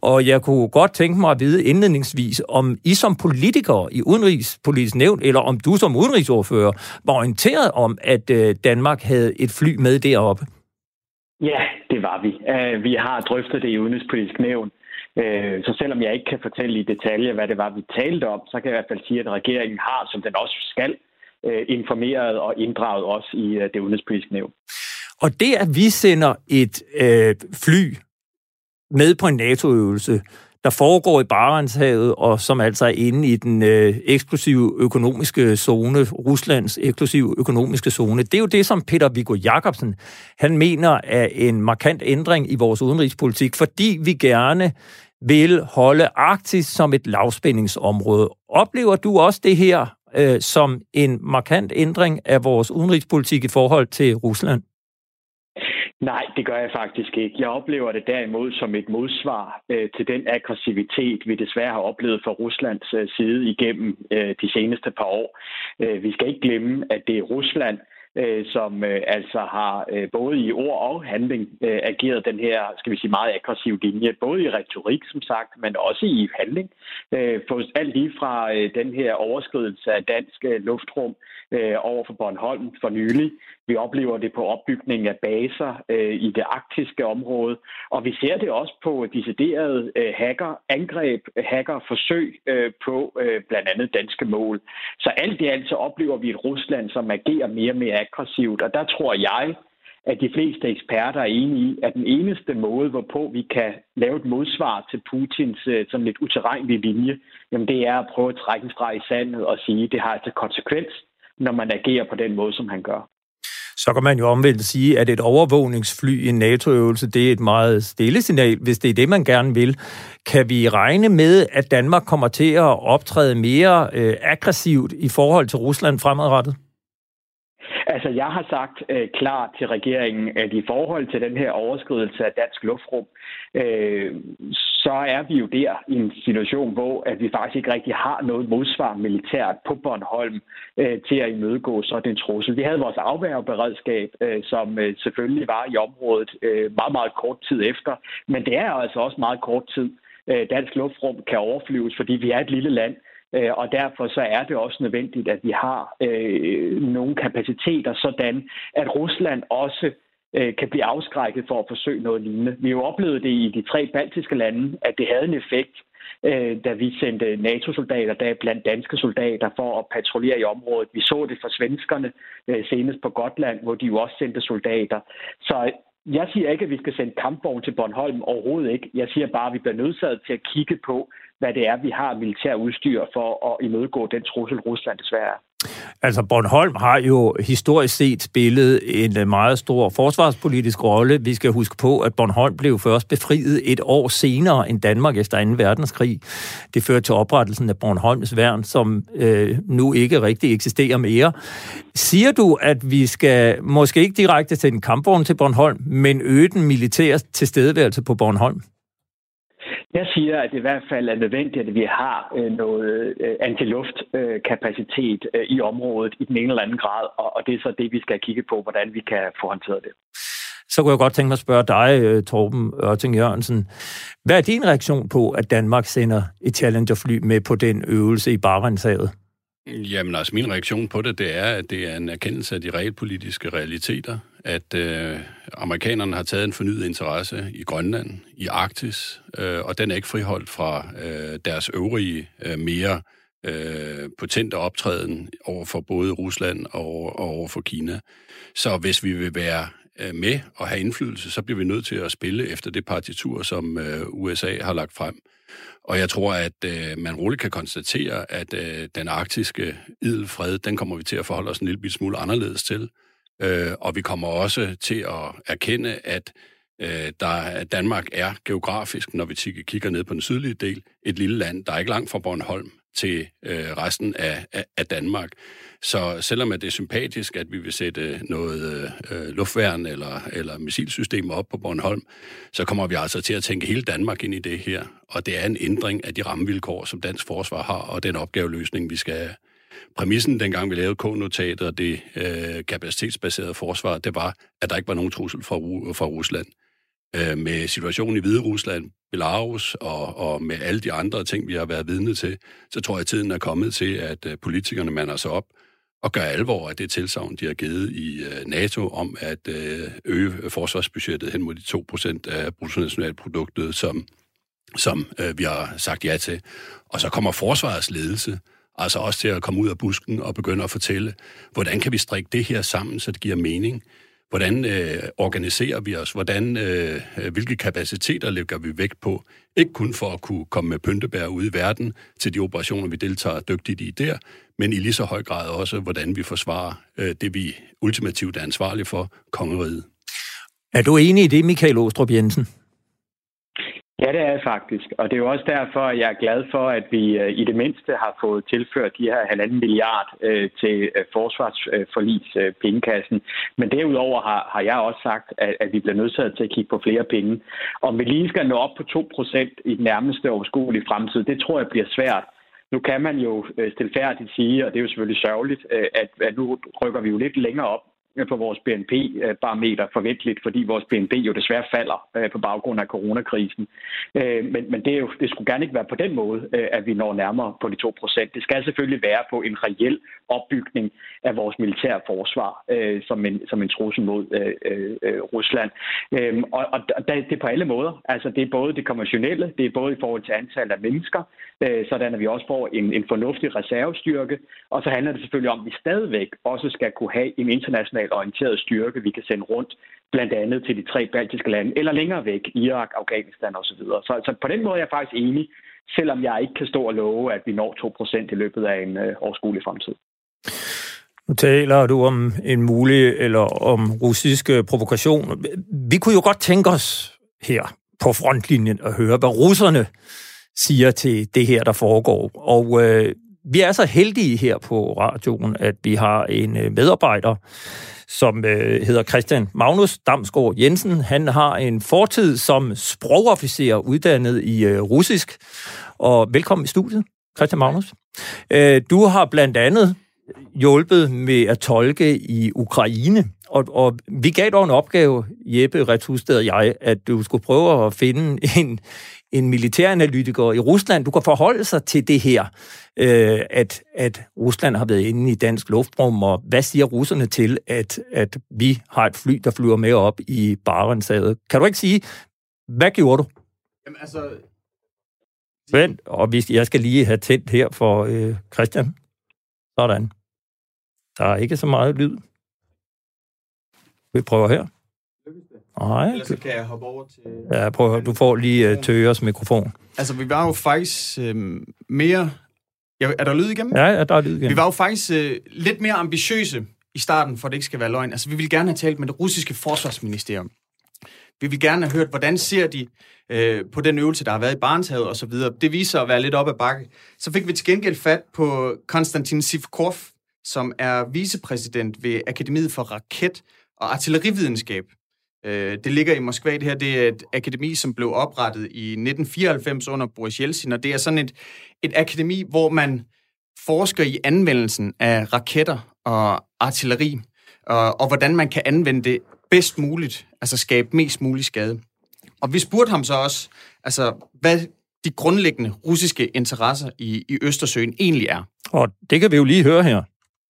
Og jeg kunne godt tænke mig at vide indledningsvis, om I som politikere i Udenrigspolitisk Nævn, eller om du som udenrigsordfører, var orienteret om, at øh, Danmark havde et fly med deroppe. Ja, det var vi. Øh, vi har drøftet det i Udenrigspolitisk Nævn. Øh, så selvom jeg ikke kan fortælle i detalje, hvad det var, vi talte om, så kan jeg i hvert fald sige, at regeringen har, som den også skal, øh, informeret og inddraget os i øh, det udenrigspolitiske nævn. Og det, at vi sender et øh, fly med på en NATO-øvelse, der foregår i Barentshavet, og som altså er inde i den øh, eksklusive økonomiske zone, Ruslands eksklusive økonomiske zone. Det er jo det, som Peter Viggo Jacobsen, han mener er en markant ændring i vores udenrigspolitik, fordi vi gerne vil holde Arktis som et lavspændingsområde. Oplever du også det her øh, som en markant ændring af vores udenrigspolitik i forhold til Rusland? Nej, det gør jeg faktisk ikke. Jeg oplever det derimod som et modsvar øh, til den aggressivitet, vi desværre har oplevet fra Ruslands øh, side igennem øh, de seneste par år. Øh, vi skal ikke glemme, at det er Rusland, øh, som øh, altså har øh, både i ord og handling øh, ageret den her, skal vi sige, meget aggressiv linje, både i retorik, som sagt, men også i handling. Øh, for alt lige fra øh, den her overskridelse af dansk øh, luftrum øh, over for Bornholm for nylig. Vi oplever det på opbygningen af baser øh, i det arktiske område, og vi ser det også på deciderede øh, hackerangreb, hackerforsøg øh, på øh, blandt andet danske mål. Så alt i alt så oplever vi et Rusland, som agerer mere og mere aggressivt, og der tror jeg, at de fleste eksperter er enige i, at den eneste måde, hvorpå vi kan lave et modsvar til Putins øh, sådan lidt uterrenlige linje, jamen det er at prøve at trække en streg i sandet og sige, at det har altså konsekvens, når man agerer på den måde, som han gør. Så kan man jo omvendt sige, at et overvågningsfly i en NATO-øvelse, det er et meget stille signal, hvis det er det, man gerne vil. Kan vi regne med, at Danmark kommer til at optræde mere øh, aggressivt i forhold til Rusland fremadrettet? Altså, jeg har sagt øh, klart til regeringen, at i forhold til den her overskridelse af dansk luftrum, øh, så er vi jo der i en situation, hvor at vi faktisk ikke rigtig har noget modsvar militært på Bornholm øh, til at imødegå sådan en trussel. Vi havde vores afværgeberedskab, øh, som øh, selvfølgelig var i området øh, meget, meget kort tid efter, men det er altså også meget kort tid, øh, dansk luftrum kan overflyves, fordi vi er et lille land, Øh, og derfor så er det også nødvendigt, at vi har øh, nogle kapaciteter, sådan at Rusland også øh, kan blive afskrækket for at forsøge noget lignende. Vi har jo oplevet det i de tre baltiske lande, at det havde en effekt, øh, da vi sendte NATO-soldater, der blandt danske soldater, for at patruljere i området. Vi så det for svenskerne øh, senest på Gotland, hvor de jo også sendte soldater. Så jeg siger ikke, at vi skal sende kampvogn til Bornholm overhovedet ikke. Jeg siger bare, at vi bliver nødsaget til at kigge på, hvad det er, vi har militær udstyr for at imødegå den trussel, Rusland desværre er. Altså, Bornholm har jo historisk set spillet en øh, meget stor forsvarspolitisk rolle. Vi skal huske på, at Bornholm blev først befriet et år senere end Danmark efter 2. verdenskrig. Det førte til oprettelsen af Bornholms værn, som øh, nu ikke rigtig eksisterer mere. Siger du, at vi skal måske ikke direkte sende en kampvogn til Bornholm, men øge den militære tilstedeværelse på Bornholm? Jeg siger, at det i hvert fald er nødvendigt, at vi har øh, noget øh, antiluftkapacitet øh, i området i den ene eller anden grad, og det er så det, vi skal kigge på, hvordan vi kan få håndteret det. Så kunne jeg godt tænke mig at spørge dig, Torben Ørting Jørgensen. Hvad er din reaktion på, at Danmark sender et Challenger-fly med på den øvelse i Barentshavet? Jamen altså, min reaktion på det, det er, at det er en erkendelse af de realpolitiske realiteter, at øh, amerikanerne har taget en fornyet interesse i Grønland, i Arktis, øh, og den er ikke friholdt fra øh, deres øvrige øh, mere øh, potente optræden over for både Rusland og, og over for Kina. Så hvis vi vil være øh, med og have indflydelse, så bliver vi nødt til at spille efter det partitur, som øh, USA har lagt frem. Og jeg tror, at øh, man roligt kan konstatere, at øh, den arktiske idelfred, den kommer vi til at forholde os en lille smule anderledes til. Øh, og vi kommer også til at erkende, at øh, der, Danmark er geografisk, når vi kigger ned på den sydlige del, et lille land, der er ikke langt fra Bornholm til øh, resten af, af, af Danmark. Så selvom at det er sympatisk, at vi vil sætte noget øh, luftværn eller, eller missilsystemer op på Bornholm, så kommer vi altså til at tænke hele Danmark ind i det her. Og det er en ændring af de rammevilkår, som dansk forsvar har, og den opgaveløsning, vi skal, præmissen, dengang vi lavede K-notatet og det øh, kapacitetsbaserede forsvar, det var, at der ikke var nogen trussel fra, fra Rusland. Øh, med situationen i Hvide Rusland, Belarus og, og med alle de andre ting, vi har været vidne til, så tror jeg, at tiden er kommet til, at øh, politikerne mander sig op og gør alvor af det tilsavn, de har givet i øh, NATO om at øh, øge forsvarsbudgettet hen mod de 2% af bruttonationalproduktet, som, som øh, vi har sagt ja til. Og så kommer forsvarets ledelse Altså også til at komme ud af busken og begynde at fortælle, hvordan kan vi strikke det her sammen, så det giver mening? Hvordan øh, organiserer vi os? Hvordan, øh, hvilke kapaciteter lægger vi vægt på? Ikke kun for at kunne komme med pyntebær ud i verden til de operationer, vi deltager dygtigt i der, men i lige så høj grad også, hvordan vi forsvarer øh, det, vi ultimativt er ansvarlige for, kongeriget. Er du enig i det, Michael Åstrup Jensen? Ja, det er jeg faktisk. Og det er jo også derfor, at jeg er glad for, at vi øh, i det mindste har fået tilført de her halvanden milliard øh, til øh, forsvarsforlis pengekassen. Men derudover har, har jeg også sagt, at, at vi bliver nødt til at kigge på flere penge. Om vi lige skal nå op på 2% i den nærmeste overskuelige fremtid, det tror jeg bliver svært. Nu kan man jo stilfærdigt sige, og det er jo selvfølgelig sørgeligt, at, at nu rykker vi jo lidt længere op på vores BNP-barometer øh, forventeligt, fordi vores BNP jo desværre falder øh, på baggrund af coronakrisen. Øh, men, men det, er jo, det skulle gerne ikke være på den måde, at vi når nærmere på de 2 procent. Det skal selvfølgelig være på en reel opbygning af vores militære forsvar som, en, som en trussel mod Rusland. og og det er på alle måder. Altså, det er både det konventionelle, det er både i forhold til antallet af mennesker, sådan at vi også får en, en fornuftig reservestyrke, og så handler det selvfølgelig om, at vi stadigvæk også skal kunne have en international internationalt orienteret styrke, vi kan sende rundt, blandt andet til de tre baltiske lande, eller længere væk, Irak, Afghanistan osv. Så, så, så på den måde er jeg faktisk enig, selvom jeg ikke kan stå og love, at vi når 2% i løbet af en øh, overskuelig fremtid. Nu taler du om en mulig eller om russisk øh, provokation. Vi kunne jo godt tænke os her på frontlinjen at høre, hvad russerne siger til det her, der foregår. Og øh, vi er så heldige her på radioen, at vi har en øh, medarbejder, som øh, hedder Christian Magnus Damsgaard Jensen. Han har en fortid som sprogofficer uddannet i øh, russisk. Og velkommen i studiet, Christian Magnus. Øh, du har blandt andet hjulpet med at tolke i Ukraine, og, og vi gav dig en opgave, Jeppe Retusted og jeg, at du skulle prøve at finde en, en militæranalytiker i Rusland, du kan forholde sig til det her, øh, at, at Rusland har været inde i dansk luftrum, og hvad siger russerne til, at, at vi har et fly, der flyver med op i Barentshavet? Kan du ikke sige, hvad gjorde du? Jamen altså... Vent, og hvis jeg skal lige have tændt her for øh, Christian. Sådan. Der er ikke så meget lyd. Vi prøver her. Nej. Ellers så kan jeg hoppe over til... Ja, prøv at Du får lige uh, Tøgers mikrofon. Altså, vi var jo faktisk uh, mere... Ja, er der lyd igennem? Ja, ja, der er lyd igennem. Vi var jo faktisk uh, lidt mere ambitiøse i starten, for at det ikke skal være løgn. Altså, vi ville gerne have talt med det russiske forsvarsministerium. Vi vil gerne have hørt, hvordan ser de øh, på den øvelse, der har været i Barentshavet og så videre. Det viser at være lidt op ad bakke. Så fik vi til gengæld fat på Konstantin Sivkov, som er vicepræsident ved Akademiet for Raket og Artillerividenskab. Øh, det ligger i Moskva, det her det er et akademi, som blev oprettet i 1994 under Boris Yeltsin, og det er sådan et, et akademi, hvor man forsker i anvendelsen af raketter og artilleri, og, og hvordan man kan anvende det bedst muligt, altså skabe mest mulig skade. Og vi spurgte ham så også, altså, hvad de grundlæggende russiske interesser i, i Østersøen egentlig er. Og det kan vi jo lige høre her.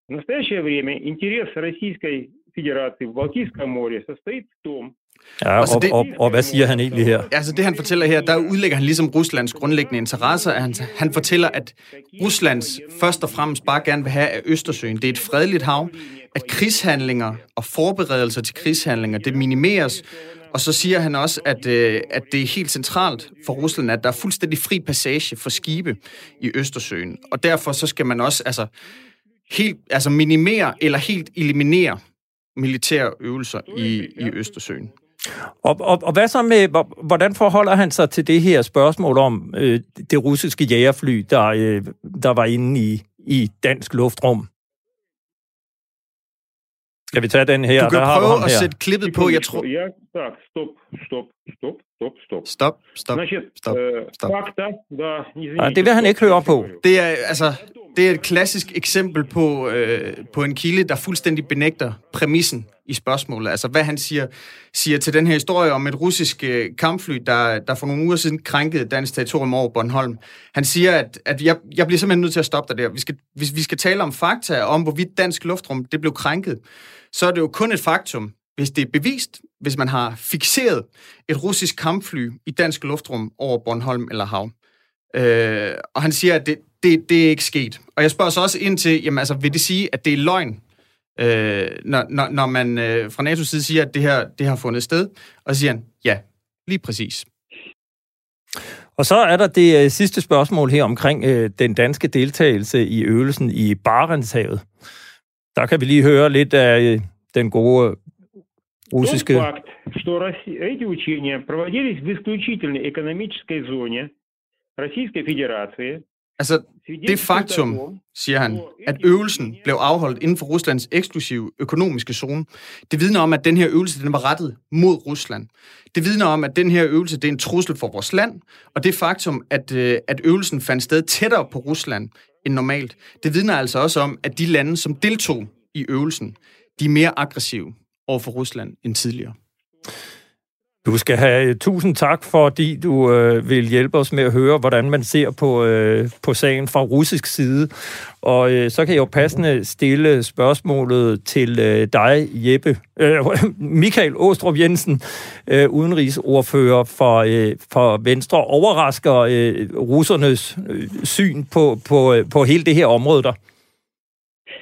В настоящее время интерес Российской Федерации в Балтийском море состоит в том, Ja, og, og, og, og hvad siger han egentlig her? Altså det, han fortæller her, der udlægger han ligesom Ruslands grundlæggende interesser. Han, han fortæller, at Ruslands først og fremmest bare gerne vil have af Østersøen. Det er et fredeligt hav, at krigshandlinger og forberedelser til krigshandlinger, det minimeres. Og så siger han også, at, øh, at det er helt centralt for Rusland, at der er fuldstændig fri passage for skibe i Østersøen. Og derfor så skal man også altså, helt, altså minimere eller helt eliminere militære øvelser i, i Østersøen. Og, og, og hvad så med, hvordan forholder han sig til det her spørgsmål om øh, det russiske jægerfly, der, øh, der var inde i, i dansk luftrum? Skal vi tage den her? Du kan der prøve at her. sætte klippet på, jeg tror... Ja, tak, stop, stop, stop, stop, stop. Stop, stop, Значит, stop, stop. Fakta, da, ja, det vil han ikke høre på. Det er, altså, det er et klassisk eksempel på, øh, på en kilde, der fuldstændig benægter præmissen i spørgsmålet. Altså, hvad han siger, siger til den her historie om et russisk øh, kampfly, der, der for nogle uger siden krænkede dansk territorium over Bornholm. Han siger, at, at jeg, jeg bliver simpelthen nødt til at stoppe dig der. Vi skal, hvis vi skal tale om fakta om, hvorvidt dansk luftrum det blev krænket, så er det jo kun et faktum, hvis det er bevist, hvis man har fixeret et russisk kampfly i dansk luftrum over Bornholm eller Hav. Øh, og han siger, at det, det, det er ikke sket. Og jeg spørger så også ind til, jamen altså, vil det sige, at det er løgn, øh, når, når, når man øh, fra NATO's side siger, at det her det har fundet sted? Og så siger han, ja, lige præcis. Og så er der det øh, sidste spørgsmål her omkring øh, den danske deltagelse i øvelsen i Barentshavet. Der kan vi lige høre lidt af øh, den gode russiske... Тот факт, что эти учения проводились в исключительной экономической зоне Российской Федерации, Altså, det faktum, siger han, at øvelsen blev afholdt inden for Ruslands eksklusive økonomiske zone, det vidner om, at den her øvelse den var rettet mod Rusland. Det vidner om, at den her øvelse det er en trussel for vores land, og det faktum, at, øh, at øvelsen fandt sted tættere på Rusland end normalt, det vidner altså også om, at de lande, som deltog i øvelsen, de er mere aggressive over for Rusland end tidligere. Du skal have øh, tusind tak, fordi du øh, vil hjælpe os med at høre, hvordan man ser på, øh, på sagen fra russisk side. Og øh, så kan jeg jo passende stille spørgsmålet til øh, dig, Jeppe. Øh, Michael Åstrup Jensen, øh, udenrigsordfører for, øh, for Venstre. Overrasker øh, russernes øh, syn på, på, øh, på hele det her område der?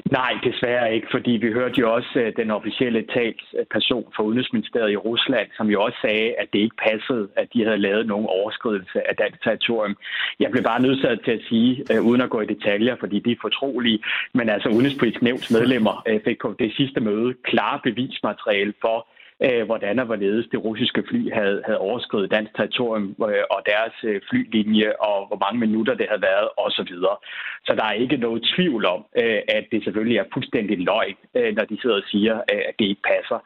Nej, desværre ikke, fordi vi hørte jo også øh, den officielle talsperson for Udenrigsministeriet i Rusland, som jo også sagde, at det ikke passede, at de havde lavet nogen overskridelse af dansk territorium. Jeg blev bare nødsaget til at sige, øh, uden at gå i detaljer, fordi de er fortrolige, men altså Udenrigspolitisk Nævns medlemmer øh, fik på det sidste møde klare bevismateriale for, øh, hvordan og hvorledes det russiske fly havde, havde overskrevet dansk territorium øh, og deres øh, flylinje, og hvor mange minutter det havde været, osv. Så, så der er ikke noget tvivl om, øh, at det selvfølgelig er fuldstændig løgn, øh, når de sidder og siger, øh, at det ikke passer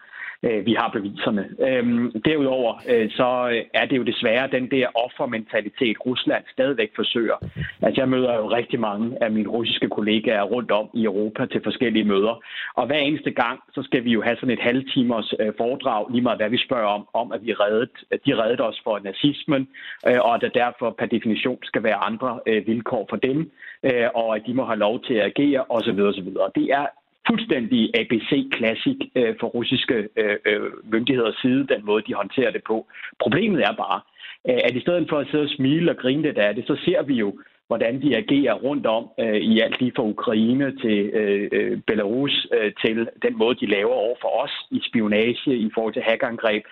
øh, vi har beviserne. Øhm, derudover øh, så øh, er det jo desværre den der offermentalitet, Rusland stadigvæk forsøger. Altså jeg møder jo rigtig mange af mine russiske kollegaer rundt om i Europa til forskellige møder, og hver eneste gang, så skal vi jo have sådan et halvtimers øh, foredrag, lige meget hvad vi spørger om, om at vi reddet, at de reddede os for nazismen, øh, og at der derfor per definition skal være andre øh, vilkår for dem, øh, og at de må have lov til at agere osv. osv. Det er fuldstændig ABC-klassik øh, for russiske øh, øh, myndigheders side, den måde, de håndterer det på. Problemet er bare, øh, at i stedet for at sidde og smile og grine det af det, så ser vi jo, hvordan de agerer rundt om øh, i alt lige fra Ukraine til øh, øh, Belarus, øh, til den måde, de laver over for os i spionage, i forhold til hackerangreb.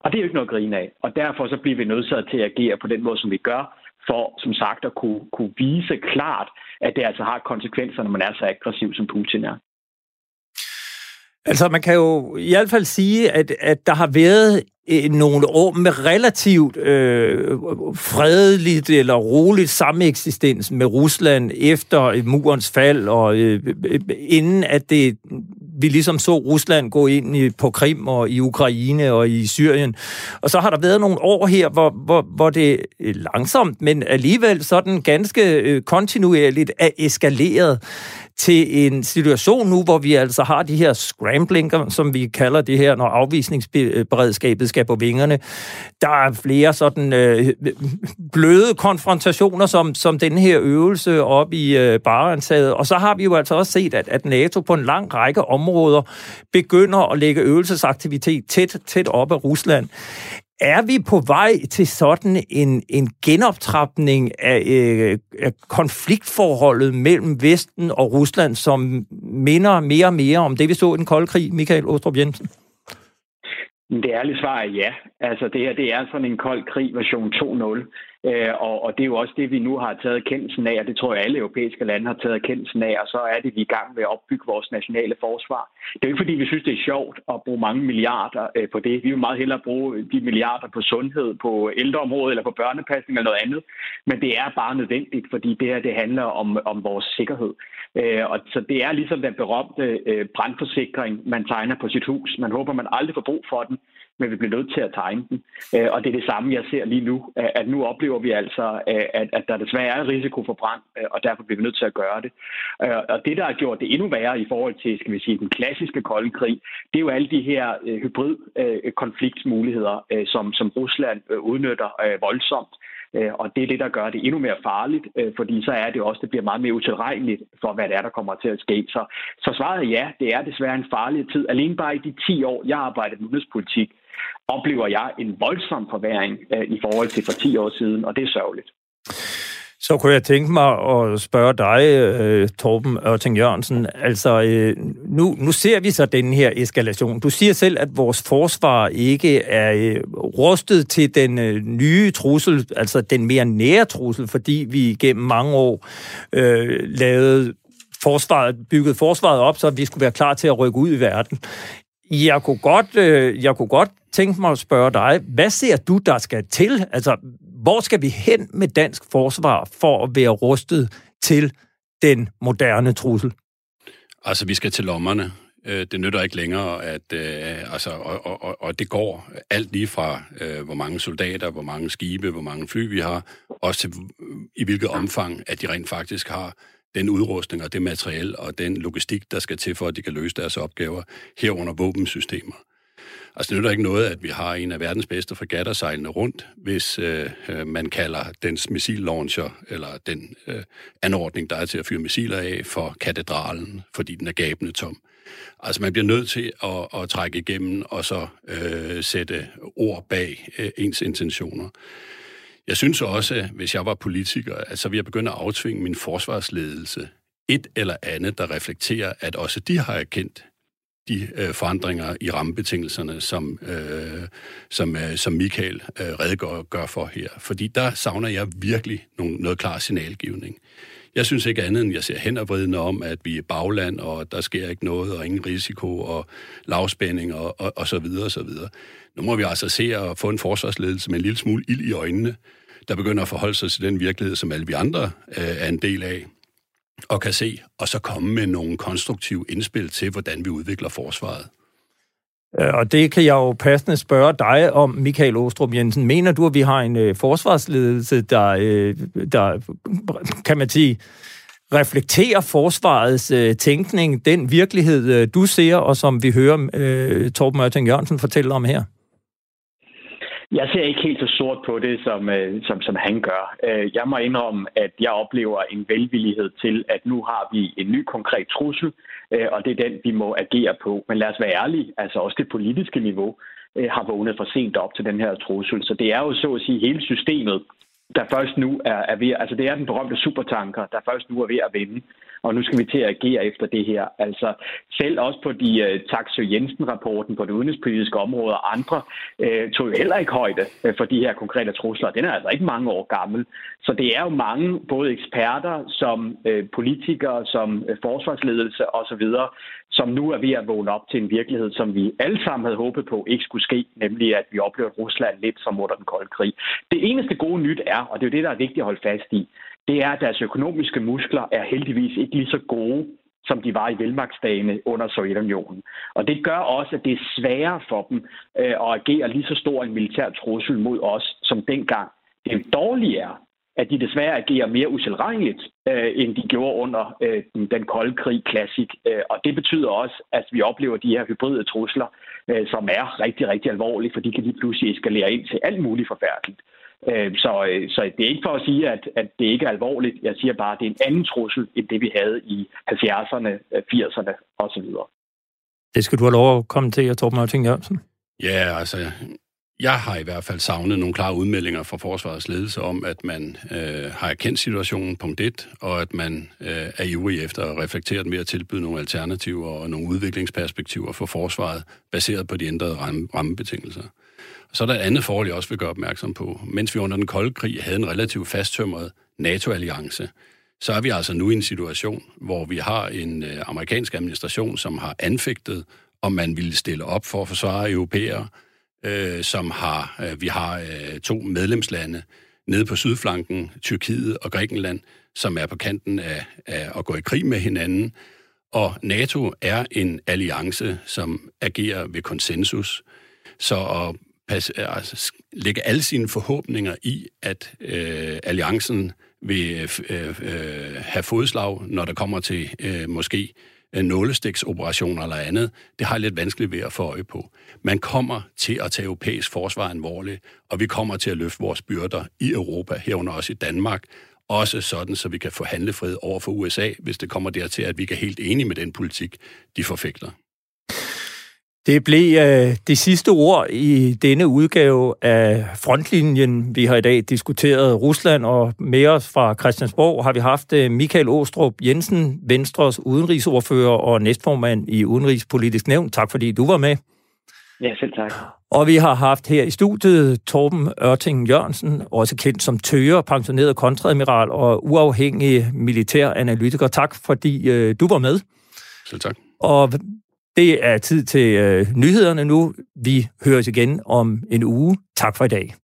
Og det er jo ikke noget at grine af. Og derfor så bliver vi nødsaget til at agere på den måde, som vi gør, for som sagt at kunne, kunne vise klart, at det altså har konsekvenser, når man er så aggressiv, som Putin er. Altså, man kan jo i hvert fald sige, at, at der har været øh, nogle år med relativt øh, fredeligt eller roligt sameksistens med Rusland efter murens fald, og øh, øh, inden at det vi ligesom så Rusland gå ind i, på Krim og i Ukraine og i Syrien. Og så har der været nogle år her, hvor, hvor, hvor det øh, langsomt, men alligevel sådan ganske øh, kontinuerligt er eskaleret til en situation nu, hvor vi altså har de her scramblinger, som vi kalder det her, når afvisningsberedskabet skal på vingerne. Der er flere sådan øh, bløde konfrontationer, som, som den her øvelse op i øh, Barentshavet. Og så har vi jo altså også set, at, at NATO på en lang række områder begynder at lægge øvelsesaktivitet tæt, tæt op af Rusland. Er vi på vej til sådan en, en genoptrapning af, øh, af konfliktforholdet mellem Vesten og Rusland, som minder mere og mere om det, vi så i den kolde krig, Michael Ostrup Jensen? Det ærlige svar er ja. Altså det her, det er sådan en kold krig version 2.0. Øh, og, og det er jo også det, vi nu har taget kendelsen af, og det tror jeg alle europæiske lande har taget kendelsen af, og så er det, vi er i gang med at opbygge vores nationale forsvar. Det er jo ikke, fordi vi synes, det er sjovt at bruge mange milliarder øh, på det. Vi vil meget hellere bruge de milliarder på sundhed, på ældreområdet eller på børnepasning eller noget andet. Men det er bare nødvendigt, fordi det her det handler om, om vores sikkerhed. Øh, og så det er ligesom den berømte øh, brandforsikring, man tegner på sit hus. Man håber, man aldrig får brug for den, men vi bliver nødt til at tegne den. Øh, og det er det samme, jeg ser lige nu, at nu oplever vi altså, øh, at, at der desværre er risiko for brand, øh, og derfor bliver vi nødt til at gøre det. Og det, der har gjort det endnu værre i forhold til, skal vi sige, den klassiske kolde krig, det er jo alle de her hybrid konfliktmuligheder, som, som Rusland udnytter voldsomt. Og det er det, der gør det endnu mere farligt, fordi så er det også, det bliver meget mere utilregneligt for, hvad det er, der kommer til at ske. Så, så svaret er ja, det er desværre en farlig tid. Alene bare i de 10 år, jeg har arbejdet med udenrigspolitik, oplever jeg en voldsom forværing øh, i forhold til for 10 år siden, og det er sørgeligt. Så kunne jeg tænke mig at spørge dig, øh, Torben Ørting Jørgensen. Altså, øh, nu, nu ser vi så den her eskalation. Du siger selv, at vores forsvar ikke er øh, rustet til den øh, nye trussel, altså den mere nære trussel, fordi vi gennem mange år øh, lavede forsvaret, bygget forsvaret op, så vi skulle være klar til at rykke ud i verden. Jeg kunne godt, øh, jeg kunne godt tænke mig at spørge dig, hvad ser du, der skal til? Altså, hvor skal vi hen med dansk forsvar for at være rustet til den moderne trussel? Altså, vi skal til lommerne. Øh, det nytter ikke længere, at øh, altså, og, og, og det går alt lige fra, øh, hvor mange soldater, hvor mange skibe, hvor mange fly vi har, også til øh, i hvilket omfang, at de rent faktisk har den udrustning og det materiel og den logistik, der skal til for, at de kan løse deres opgaver herunder våbensystemer. Altså, det nytter ikke noget, at vi har en af verdens bedste fregatter sejlende rundt, hvis øh, øh man kalder dens missillauncher, eller den øh, anordning, der er til at fyre missiler af, for katedralen, fordi den er gabende tom. Altså, man bliver nødt til at, at trække igennem og så øh, sætte ord bag øh, ens intentioner. Jeg synes også, hvis jeg var politiker, at så ville jeg begynde at aftvinge min forsvarsledelse et eller andet, der reflekterer, at også de har erkendt de øh, forandringer i rammebetingelserne, som, øh, som, øh, som Michael øh, redegør gør for her. Fordi der savner jeg virkelig nogle, noget klar signalgivning. Jeg synes ikke andet, end jeg ser henovervridende om, at vi er bagland, og der sker ikke noget, og ingen risiko, og lavspænding, og, og, og så videre, og så videre. Nu må vi altså se at få en forsvarsledelse med en lille smule ild i øjnene, der begynder at forholde sig til den virkelighed, som alle vi andre øh, er en del af, og kan se, og så komme med nogle konstruktive indspil til, hvordan vi udvikler forsvaret. Øh, og det kan jeg jo passende spørge dig om, Michael Ostrup Jensen. Mener du, at vi har en øh, forsvarsledelse, der, øh, der, kan man sige, reflekterer forsvarets øh, tænkning, den virkelighed, øh, du ser, og som vi hører øh, Torben Mørting Jørgensen fortælle om her? Jeg ser ikke helt så sort på det, som, øh, som, som han gør. Øh, jeg må indrømme, at jeg oplever en velvillighed til, at nu har vi en ny konkret trussel, øh, og det er den, vi må agere på. Men lad os være ærlige, altså også det politiske niveau øh, har vågnet for sent op til den her trussel. Så det er jo så at sige hele systemet, der først nu er, er ved, altså det er den berømte supertanker, der først nu er ved at vinde og nu skal vi til at agere efter det her. Altså selv også på de uh, Taxø Jensen-rapporten på det udenrigspolitiske område og andre uh, tog jo heller ikke højde øh, for de her konkrete trusler. Den er altså ikke mange år gammel. Så det er jo mange, både eksperter, som uh, politikere, som uh, forsvarsledelse osv., som nu er ved at vågne op til en virkelighed, som vi alle sammen havde håbet på ikke skulle ske, nemlig at vi oplever Rusland lidt som under den kolde krig. Det eneste gode nyt er, og det er jo det, der er vigtigt at holde fast i, det er, at deres økonomiske muskler er heldigvis ikke lige så gode, som de var i velmagtsdagene under Sovjetunionen. Og det gør også, at det er sværere for dem øh, at agere lige så stor en militær trussel mod os, som dengang. Det dårlige er, at de desværre agerer mere uselregneligt, øh, end de gjorde under øh, den, den kolde krig klassik. Øh, og det betyder også, at vi oplever de her hybride trusler, øh, som er rigtig, rigtig alvorlige, for de kan lige pludselig eskalere ind til alt muligt forfærdeligt. Øh, så, øh, så det er ikke for at sige, at, at det ikke er alvorligt. Jeg siger bare, at det er en anden trussel, end det vi havde i 70'erne, 80'erne osv. Det skal du have lov at komme til, Torben Martin Jørgensen. Ja, altså, jeg har i hvert fald savnet nogle klare udmeldinger fra forsvarets ledelse om, at man øh, har erkendt situationen, punkt 1, og at man øh, er ivrig efter at reflektere med at tilbyde nogle alternativer og nogle udviklingsperspektiver for forsvaret, baseret på de ændrede rammebetingelser. Så er der et andet forhold, jeg også vil gøre opmærksom på. Mens vi under den kolde krig havde en relativt fasttømret NATO-alliance, så er vi altså nu i en situation, hvor vi har en øh, amerikansk administration, som har anfægtet, om man ville stille op for at forsvare europæere, øh, som har, øh, vi har øh, to medlemslande nede på sydflanken, Tyrkiet og Grækenland, som er på kanten af, af at gå i krig med hinanden. Og NATO er en alliance, som agerer ved konsensus. Så at passe, altså, lægge alle sine forhåbninger i, at øh, alliancen vil øh, øh, øh, have fodslag, når der kommer til øh, måske øh, nålestiksoperationer eller andet, det har jeg lidt vanskeligt ved at få øje på. Man kommer til at tage europæisk forsvar alvorligt, og vi kommer til at løfte vores byrder i Europa, herunder også i Danmark, også sådan, så vi kan få handlefrihed over for USA, hvis det kommer dertil, at vi kan helt enige med den politik, de forfægter. Det blev øh, det sidste ord i denne udgave af Frontlinjen. Vi har i dag diskuteret Rusland, og med os fra Christiansborg har vi haft øh, Michael Åstrup Jensen, Venstres udenrigsordfører og næstformand i Udenrigspolitisk Nævn. Tak fordi du var med. Ja, selv tak. Og vi har haft her i studiet Torben Ørting Jørgensen, også kendt som Tøger, pensioneret kontradmiral og uafhængig militær analytiker. Tak fordi øh, du var med. Selv tak. Og det er tid til øh, nyhederne nu. Vi høres igen om en uge. Tak for i dag.